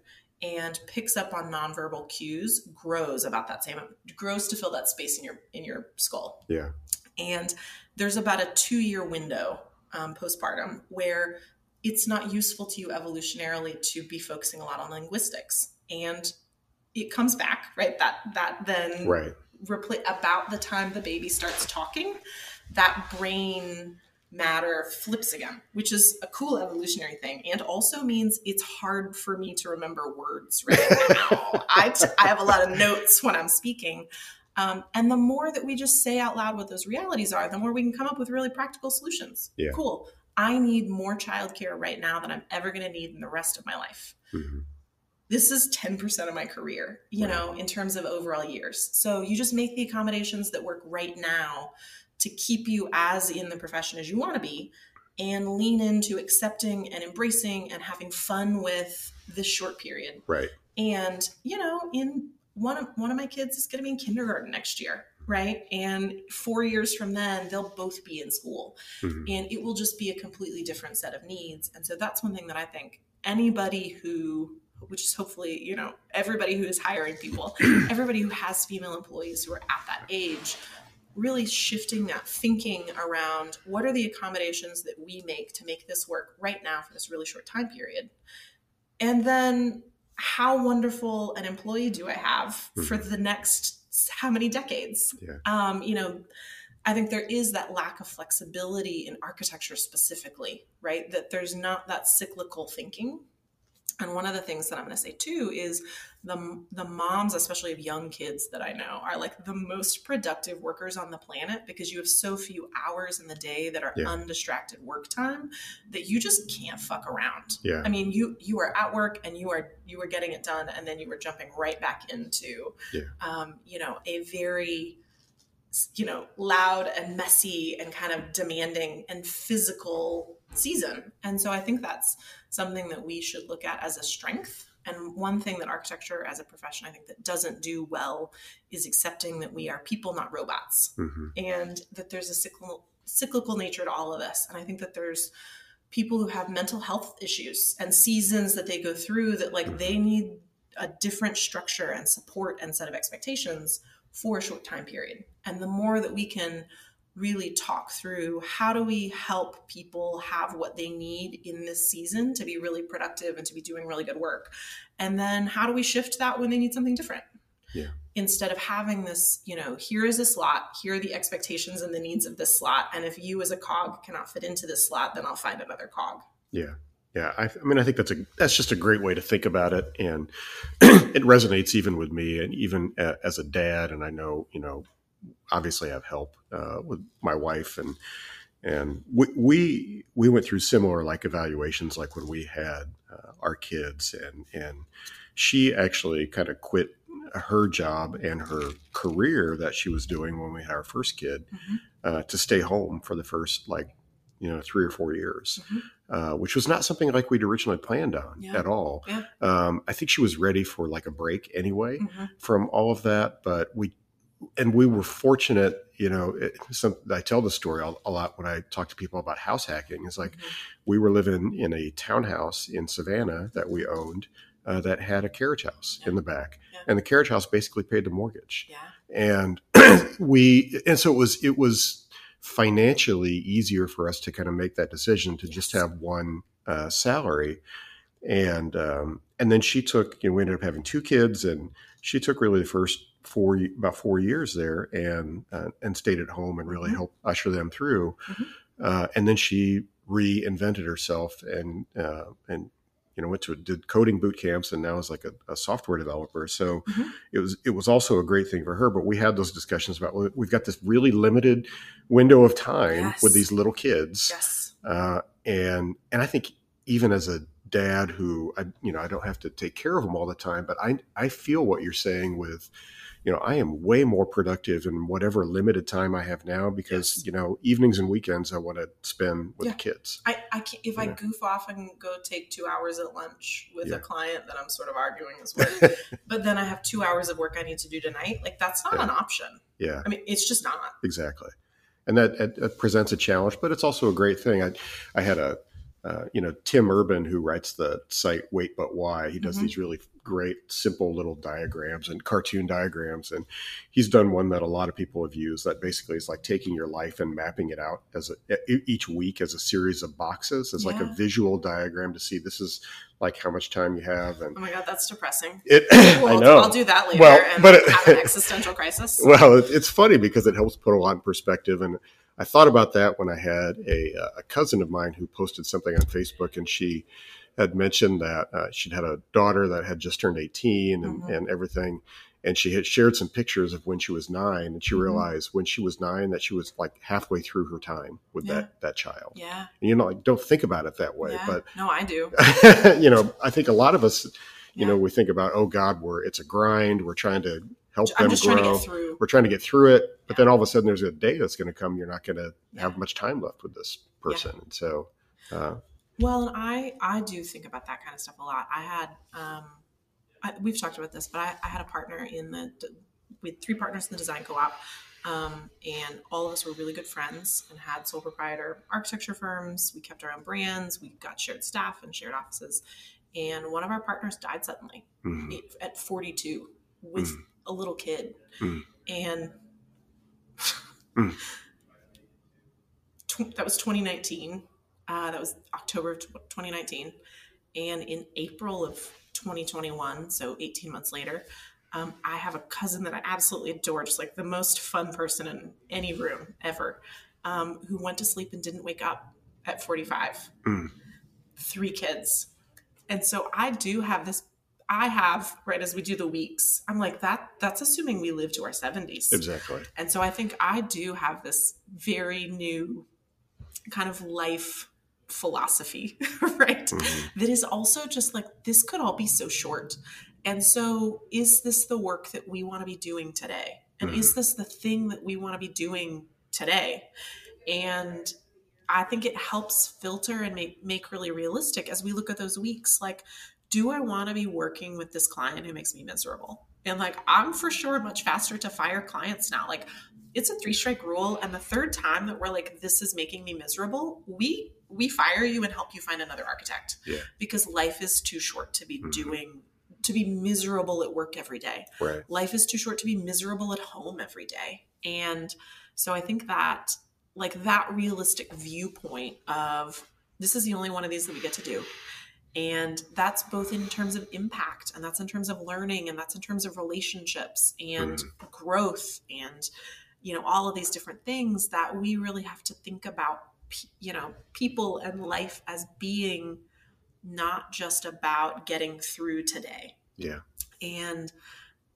and picks up on nonverbal cues grows about that same grows to fill that space in your in your skull.
Yeah,
and there's about a two year window um, postpartum where it's not useful to you evolutionarily to be focusing a lot on linguistics. And it comes back right? That that then
right.
repla- about the time the baby starts talking that brain matter flips again which is a cool evolutionary thing and also means it's hard for me to remember words right now *laughs* I, t- I have a lot of notes when i'm speaking um, and the more that we just say out loud what those realities are the more we can come up with really practical solutions
Yeah.
cool i need more childcare right now than i'm ever going to need in the rest of my life
Mhm.
this is 10% of my career, you know, in terms of overall years. So you just make the accommodations that work right now to keep you as in the profession as you want to be and lean into accepting and embracing and having fun with this short period.
Right.
And, you know, in one of one of my kids is going to be in kindergarten next year, right? And 4 years from then they'll both be in school
Mhm.
and it will just be a completely different set of needs and so that's one thing that i think anybody who which is hopefully you know everybody who is hiring people *clears throat* everybody who has female employees who are at that age really shifting that thinking around what are the accommodations that we make to make this work right now for this really short time period and then how wonderful an employee do i have for the next how many decades
Yeah.
um, you know I think there is that lack of flexibility in architecture specifically, right? That there's not that cyclical thinking. And one of the things that I'm going to say too is the the moms, especially of young kids that I know, are like the most productive workers on the planet because you have so few hours in the day that are
Yeah.
undistracted work time that you just can't fuck around.
Yeah.
I mean, you you are at work and you are you are getting it done, and then you were jumping right back into,
Yeah.
um, you know, a very you know loud and messy and kind of demanding and physical season. And so i think that's something that we should look at as a strength. And one thing that architecture as a profession i think that doesn't do well is accepting that we are people not robots.
Hmm
and that there's a cyclical cyclical nature to all of this. And i think that there's people who have mental health issues and seasons that they go through that like they need a different structure and support and set of expectations for a short time period. And the more that we can really talk through how do we help people have what they need in this season to be really productive and to be doing really good work and then how do we shift that when they need something different
Yeah.
instead of having this you know here is a slot here are the expectations and the needs of this slot and if you as a cog cannot fit into this slot then i'll find another cog
Yeah. Yeah. I, I mean, I think that's a, that's just a great way to think about it. And *clears throat* it resonates even with me and even a, as a dad. And I know, you know, obviously I have help uh, with my wife and, and we, we, we went through similar like evaluations, like when we had uh, our kids and, and she actually kind of quit her job and her career that she was doing when we had our first kid
Mhm.
uh, to stay home for the first like you know three or four years
Mhm.
uh, which was not something like we'd originally planned on
Yeah.
at all
Yeah.
um, i think she was ready for like a break anyway
Mhm.
from all of that but we and we were fortunate you know it, some, i tell the story a, a lot when i talk to people about house hacking. It's like
Mhm.
we were living in a townhouse in savannah that we owned uh, that had a carriage house in the back.
Yeah.
and the carriage house basically paid the mortgage.
Yeah.
And *clears throat* we and so it was it was financially easier for us to kind of make that decision to just have one uh, salary. And um, and then she took you know we ended up having two kids and she took really the first four about four years there and uh, and stayed at home and really
Mhm.
helped usher them through
Mhm.
uh, and then she reinvented herself and uh, and you know went to did coding boot camps and now is like a, a software developer so
Mhm.
it was it was also a great thing for her but we had those discussions about well, we've got this really limited window of time
Yes.
with these little kids
yes
uh, and and I think even as a dad who I you know I don't have to take care of them all the time, but I I feel what you're saying with you know I am way more productive in whatever limited time I have now because
Yes.
you know evenings and weekends I want to spend with
Yeah.
the kids.
I, I can't, if I goof off and go take two hours at lunch with
Yeah.
a client that I'm sort of arguing is with, *laughs* but then I have two hours of work I need to do tonight. Like that's not
Yeah.
an option.
Yeah,
I mean, it's just not.
exactly. And that it, it presents a challenge, but it's also a great thing. I I had a uh, you know Tim Urban who writes the site Wait But Why. He does
Mhm.
these really great, simple little diagrams and cartoon diagrams, and he's done one that a lot of people have used. That basically is like taking your life and mapping it out as a, each week as a series of boxes, as like a visual diagram to see this is like how much time you have and
Oh my god, that's depressing.
it.
Cool, *clears throat*
I know.
I'll do that later
Well,
and
but it-
have an *laughs* existential crisis.
Well, it- it's funny because it helps put a lot in perspective. And I thought about that when I had a, uh, a cousin of mine who posted something on Facebook, and she had mentioned that uh, she'd had a daughter that had just turned 18 and,
Mhm.
and everything. And she had shared some pictures of when she was nine, and she
Mhm.
realized when she was nine that she was like halfway through her time with
Yeah.
that that child.
yeah,
And you know, like don't think about it that way,
yeah.
but
no, I do. *laughs*
you know, I think a lot of us, you
Yeah.
know, we think about, oh God, we're it's a grind. We're trying to help
I'm
them
just
grow
trying to get through.
we're trying to get through it but
Yeah.
then all of a sudden there's a day that's going to come you're not going to have much time left with this person and so uh,
Well, and I I do think about that kind of stuff a lot. I had um, I, we've talked about this, but I, I had a partner in the we had three partners in the design co-op, um, and all of us were really good friends and had sole proprietor architecture firms. We kept our own brands. We got shared staff and shared offices. And one of our partners died suddenly
mhm,
at 42 with
Mm.
A little kid,
Mm.
and
Mm.
tw- that was 2019. Uh, that was October of tw- 2019, and in April of 2021, so 18 months later, um, I have a cousin that I absolutely adore, just like the most fun person in any room ever, um, who went to sleep and didn't wake up at 45.
Mm.
Three kids, And so I do have this I have right as we do the weeks. I'm like that that's assuming we live to our 70s.
Exactly.
And so I think I do have this very new kind of life philosophy, *laughs* right?
Mm-hmm.
That is also just like this could all be so short. And so is this the work that we want to be doing today? And is
Mm-hmm.
this the thing that we want to be doing today? And I think it helps filter and make make really realistic as we look at those weeks like do I want to be working with this client who makes me miserable? And like I'm for sure much faster to fire clients now. Like it's a three strike rule and the third time that we're like this is making me miserable, we we fire you and help you find another architect.
Yeah.
Because life is too short to be
Mhm.
doing to be miserable at work every day
Right.
life is too short to be miserable at home every day and so i think that like that realistic viewpoint of this is the only one of these that we get to do and that's both in terms of impact and that's in terms of learning and that's in terms of relationships and growth and you know all of these different things that we really have to think about you know people and life as being not just about getting through today
Yeah.
and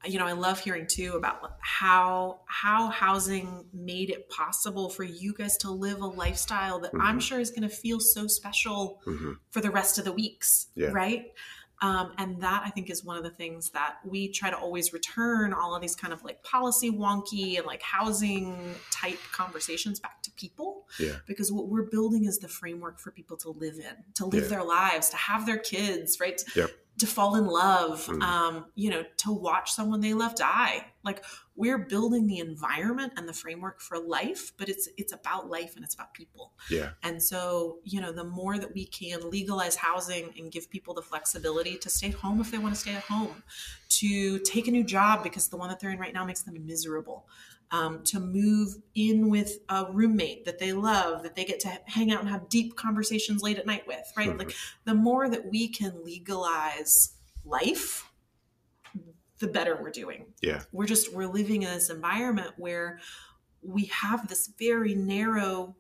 you know i love hearing too about how how housing made it possible for you guys to live a lifestyle that i'm
Mhm.
sure is going to feel so special
hmm
for the rest of the weeks
Yeah.
right um, and that i think is one of the things that we try to always return all of these kind of like policy wonky and like housing type conversations back to people
Yeah.
because what we're building is the framework for people to live in to live
Yeah.
their lives to have their kids right
Yep.
To fall in love
Mhm.
um, you know to watch someone they love die like we're building the environment and the framework for life but it's it's about life and it's about people
Yeah.
and so you know the more that we can legalize housing and give people the flexibility to stay home if they want to stay at home to take a new job because the one that they're in right now makes them miserable um, to move in with a roommate that they love that they get to hang out and have deep conversations late at night with right
Mhm.
like the more that we can legalize life the better we're doing
Yeah.
we're just we're living in this environment where we have this very narrow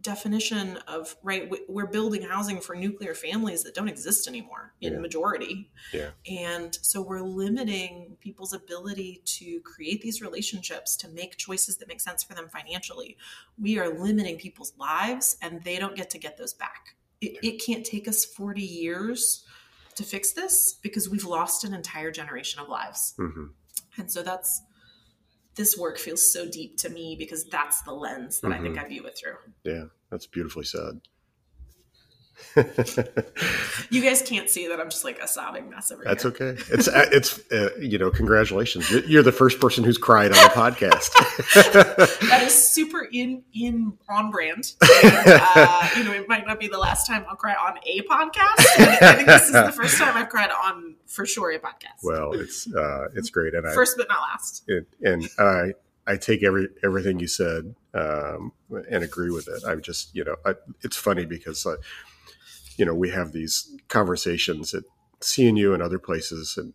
definition of right we- we're building housing for nuclear families that don't exist anymore in
Yeah.
majority.
Yeah.
and so we're limiting people's ability to create these relationships to make choices that make sense for them financially. We are limiting people's lives and they don't get to get those back. It, it can't take us 40 years to fix this because we've lost an entire generation of lives.
Hmm
and so that's this work feels so deep to me because that's the lens that I think mm-hmm. I view it through.
Yeah. That's beautifully said. *laughs*
You guys can't see that I'm just like a sobbing mess over
That's
here.
okay. It's uh, it's uh, you know congratulations. You're, the first person who's cried on the podcast. *laughs*
That is super in in on brand. And, uh, *laughs* you know, it might not be the last time I'll cry on a podcast. I think this is the first time I've cried on for sure a podcast.
well, it's uh, it's great, and I
First but not last.
it, and I I take every everything you said um, and agree with it. I just you know I, it's funny because uh, you know we have these conversations at CNU and other places and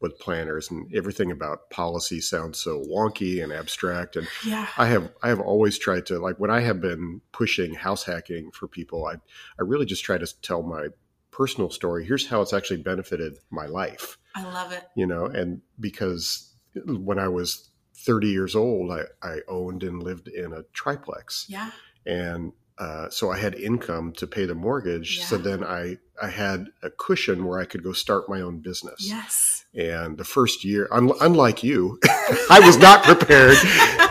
with planners and everything about policy sounds so wonky and abstract and
Yeah.
I have I have always tried to like when I have been pushing house hacking for people I I really just try to tell my personal story here's how it's actually benefited my life
I love it.
you know and because when i was 30 years old i, I owned and lived in a triplex
Yeah.
and uh, so i had income to pay the mortgage so then i i had a cushion where i could go start my own business
Yes.
and the first year un- unlike you *laughs* i was *laughs* not prepared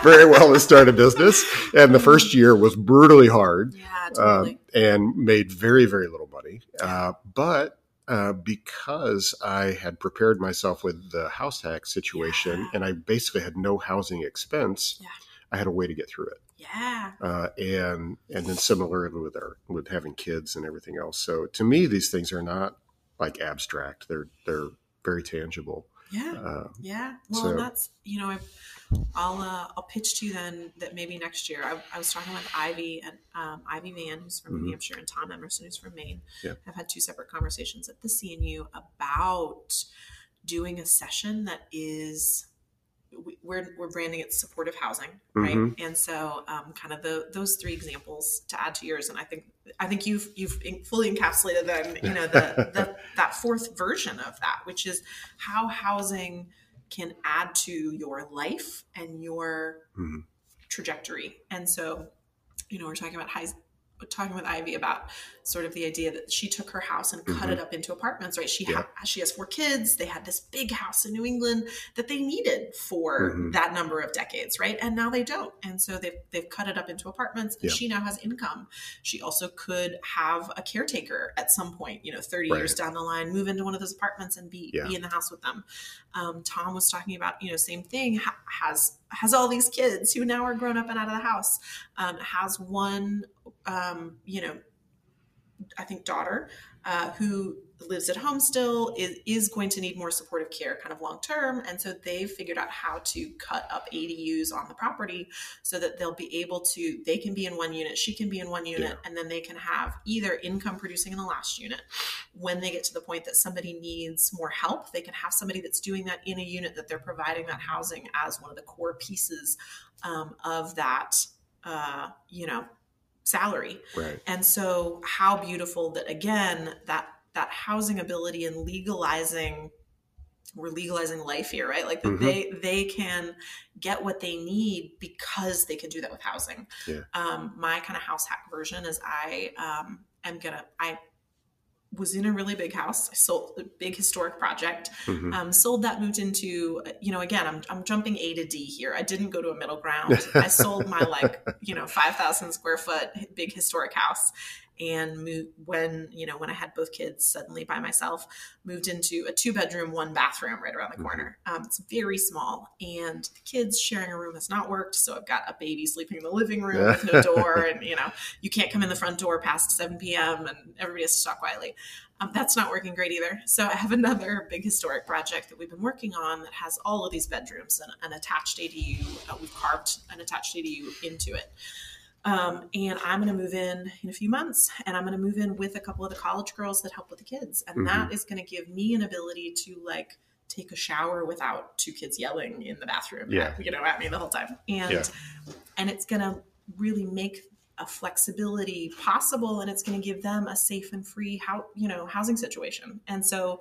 very well to start a business and the first year was brutally hard
Yeah,
uh,
totally.
and made very very little money uh, but uh, because I had prepared myself with the house hack situation
Yeah.
and I basically had no housing expense,
Yeah.
I had a way to get through it.
yeah.
Uh, and and then similarly with our with having kids and everything else. So to me, these things are not like abstract; they're they're very tangible.
Yeah.
Uh,
Yeah. Well,
So-
that's you know, I've, I'll uh, I'll pitch to you then that maybe next year. I, I was talking with Ivy and um, Ivy Vann, who's from
Mhm.
New Hampshire, and Tom Emerson, who's from Maine.
Yeah.
I've had two separate conversations at the CNU about doing a session that is we're, we're branding it supportive housing right mm-hmm. and so um, kind of the those three examples to add to yours and i think i think you've you've fully encapsulated then you know the, *laughs* the that fourth version of that which is how housing can add to your life and your mm-hmm. trajectory and so you know we're talking about high talking with Ivy about sort of the idea that she took her house and mm-hmm. cut it up into apartments, right? She yeah. ha- she has four kids. They had this big house in New England that they needed for mm-hmm. that number of decades, right? And now they don't. And so they've they've cut it up into apartments and yeah. she now has income. She also could have a caretaker at some point, you know, 30 right. years down the line, move into one of those apartments and be yeah. be in the house with them. Um, Tom was talking about, you know, same thing, ha- has has all these kids who now are grown up and out of the house, um, has one, um, you know, I think daughter uh, who lives at home still is, is going to need more supportive care kind of long term and so they've figured out how to cut up adus on the property so that they'll be able to they can be in one unit she can be in one unit yeah. and then they can have either income producing in the last unit when they get to the point that somebody needs more help they can have somebody that's doing that in a unit that they're providing that housing as one of the core pieces um, of that uh, you know salary.
Right.
And so how beautiful that again that that housing ability and legalizing we're legalizing life here, right? Like mm-hmm. they they can get what they need because they can do that with housing.
Yeah.
Um, my kind of house hack version is I um, am gonna I was in a really big house. I sold a big historic project. Mm-hmm. Um, sold that, moved into, you know, again, I'm, I'm jumping A to D here. I didn't go to a middle ground. *laughs* I sold my like, you know, 5,000 square foot big historic house and moved when you know when I had both kids suddenly by myself, moved into a two bedroom, one bathroom right around the mm-hmm. corner. Um, it's very small, and the kids sharing a room has not worked. So I've got a baby sleeping in the living room with no *laughs* door, and you know you can't come in the front door past seven p.m. and everybody has to talk quietly. Um, that's not working great either. So I have another big historic project that we've been working on that has all of these bedrooms and an attached ADU. Uh, we've carved an attached ADU into it. Um, and I'm going to move in in a few months, and I'm going to move in with a couple of the college girls that help with the kids, and mm-hmm. that is going to give me an ability to like take a shower without two kids yelling in the bathroom,
yeah.
you know, at me the whole time, and yeah. and it's going to really make a flexibility possible, and it's going to give them a safe and free how you know housing situation, and so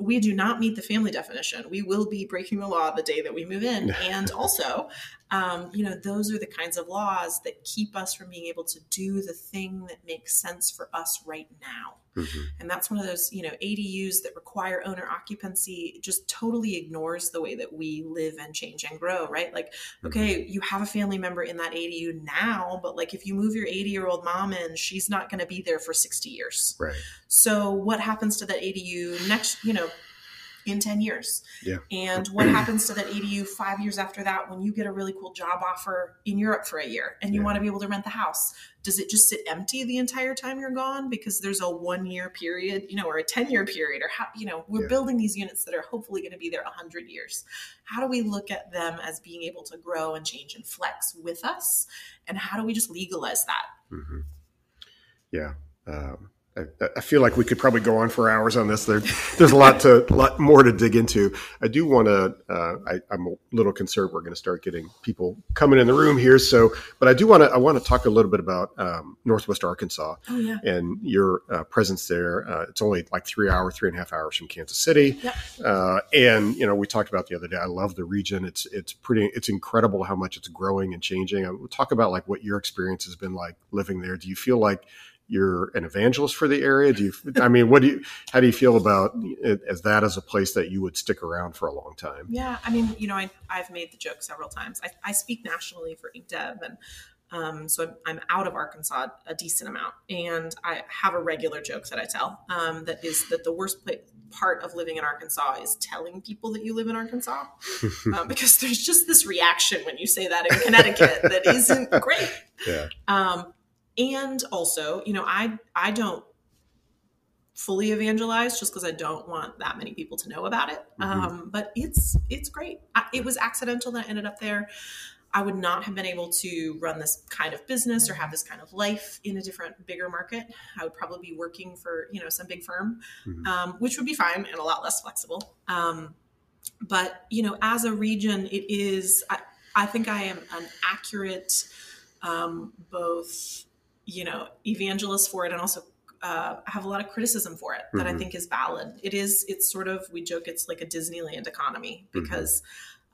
we do not meet the family definition. We will be breaking the law the day that we move in. *laughs* and also, um, you know, those are the kinds of laws that keep us from being able to do the thing that makes sense for us right now. Mm-hmm. And that's one of those, you know, ADUs that require owner occupancy just totally ignores the way that we live and change and grow, right? Like, mm-hmm. okay, you have a family member in that ADU now, but like if you move your 80 year old mom in, she's not going to be there for 60 years.
Right.
So what happens to that ADU next, you know, in 10 years.
Yeah.
And what *clears throat* happens to that ADU five years after that when you get a really cool job offer in Europe for a year and you yeah. want to be able to rent the house? Does it just sit empty the entire time you're gone because there's a one year period, you know, or a 10 year period? Or how, you know, we're yeah. building these units that are hopefully going to be there 100 years. How do we look at them as being able to grow and change and flex with us? And how do we just legalize that?
Mm-hmm. Yeah. Um, I, I, feel like we could probably go on for hours on this. There, there's a lot to, *laughs* lot more to dig into. I do want to. Uh, I, am a little concerned we're going to start getting people coming in the room here. So, but I do want to. I want to talk a little bit about um, Northwest Arkansas
oh, yeah.
and your uh, presence there. Uh, it's only like three hour, three and a half hours from Kansas City.
Yep.
Uh, and you know, we talked about the other day. I love the region. It's it's pretty. It's incredible how much it's growing and changing. I, we'll talk about like what your experience has been like living there. Do you feel like you're an evangelist for the area? Do you? I mean, what do you? How do you feel about it as that as a place that you would stick around for a long time?
Yeah, I mean, you know, I, I've made the joke several times. I, I speak nationally for IncDev, and um, so I'm, I'm, out of Arkansas a decent amount, and I have a regular joke that I tell um, that is that the worst part of living in Arkansas is telling people that you live in Arkansas, *laughs* um, because there's just this reaction when you say that in Connecticut that isn't great.
Yeah.
Um, and also you know i i don't fully evangelize just because i don't want that many people to know about it mm-hmm. um, but it's it's great I, it was accidental that i ended up there i would not have been able to run this kind of business or have this kind of life in a different bigger market i would probably be working for you know some big firm mm-hmm. um, which would be fine and a lot less flexible um, but you know, as a region, it is. I, I think I am an accurate, um, both you know, evangelist for it, and also uh, have a lot of criticism for it that
Mhm.
I think is valid. It is. It's sort of we joke it's like a Disneyland economy because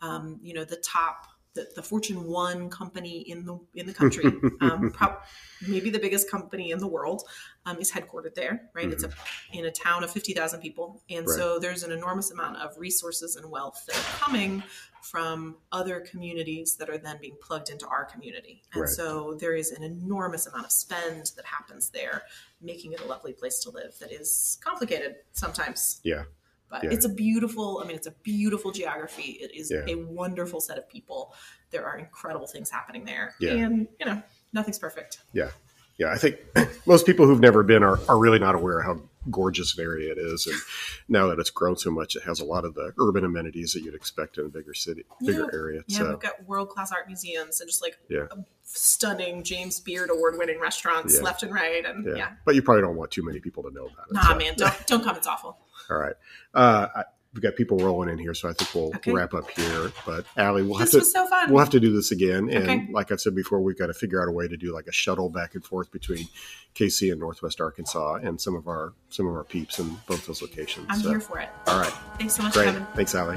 um, you know the top. The, the Fortune one company in the in the country, *laughs* um, prob- maybe the biggest company in the world, um, is headquartered there. Right, it's a in a town of fifty thousand people, and so there's an enormous amount of resources and wealth that are coming from other communities that are then being plugged into our community. And
Right.
so there is an enormous amount of spend that happens there, making it a lovely place to live that is complicated sometimes.
Yeah.
But
Yeah.
it's a beautiful, I mean, it's a beautiful geography. It is
Yeah.
a wonderful set of people. There are incredible things happening there.
Yeah.
And, you know, nothing's perfect.
Yeah. Yeah. I think *clears throat* most people who've never been are, are really not aware of how gorgeous an area it is. And now that it's grown so much, it has a lot of the urban amenities that you'd expect in a bigger city, bigger
Yeah.
area.
Yeah,
so,
we've got world class art museums and just like
Yeah.
stunning James Beard award winning restaurants
Yeah.
left and right. And
yeah.
yeah.
But you probably don't want too many people to know about it.
Nah,
so-
man, don't, don't come. It's awful.
All right. Uh, I, we've got people rolling in here, so I think we'll
Okay.
wrap up here. But Ali, we'll have to
so fun.
we'll have to do this again. And
Okay.
like I've said before, we've got to figure out a way to do like a shuttle back and forth between KC and Northwest Arkansas and some of our some of our peeps in both those locations.
I'm
So,
here for it.
all right.
Thanks so much,
Great.
Kevin.
Thanks, Ali.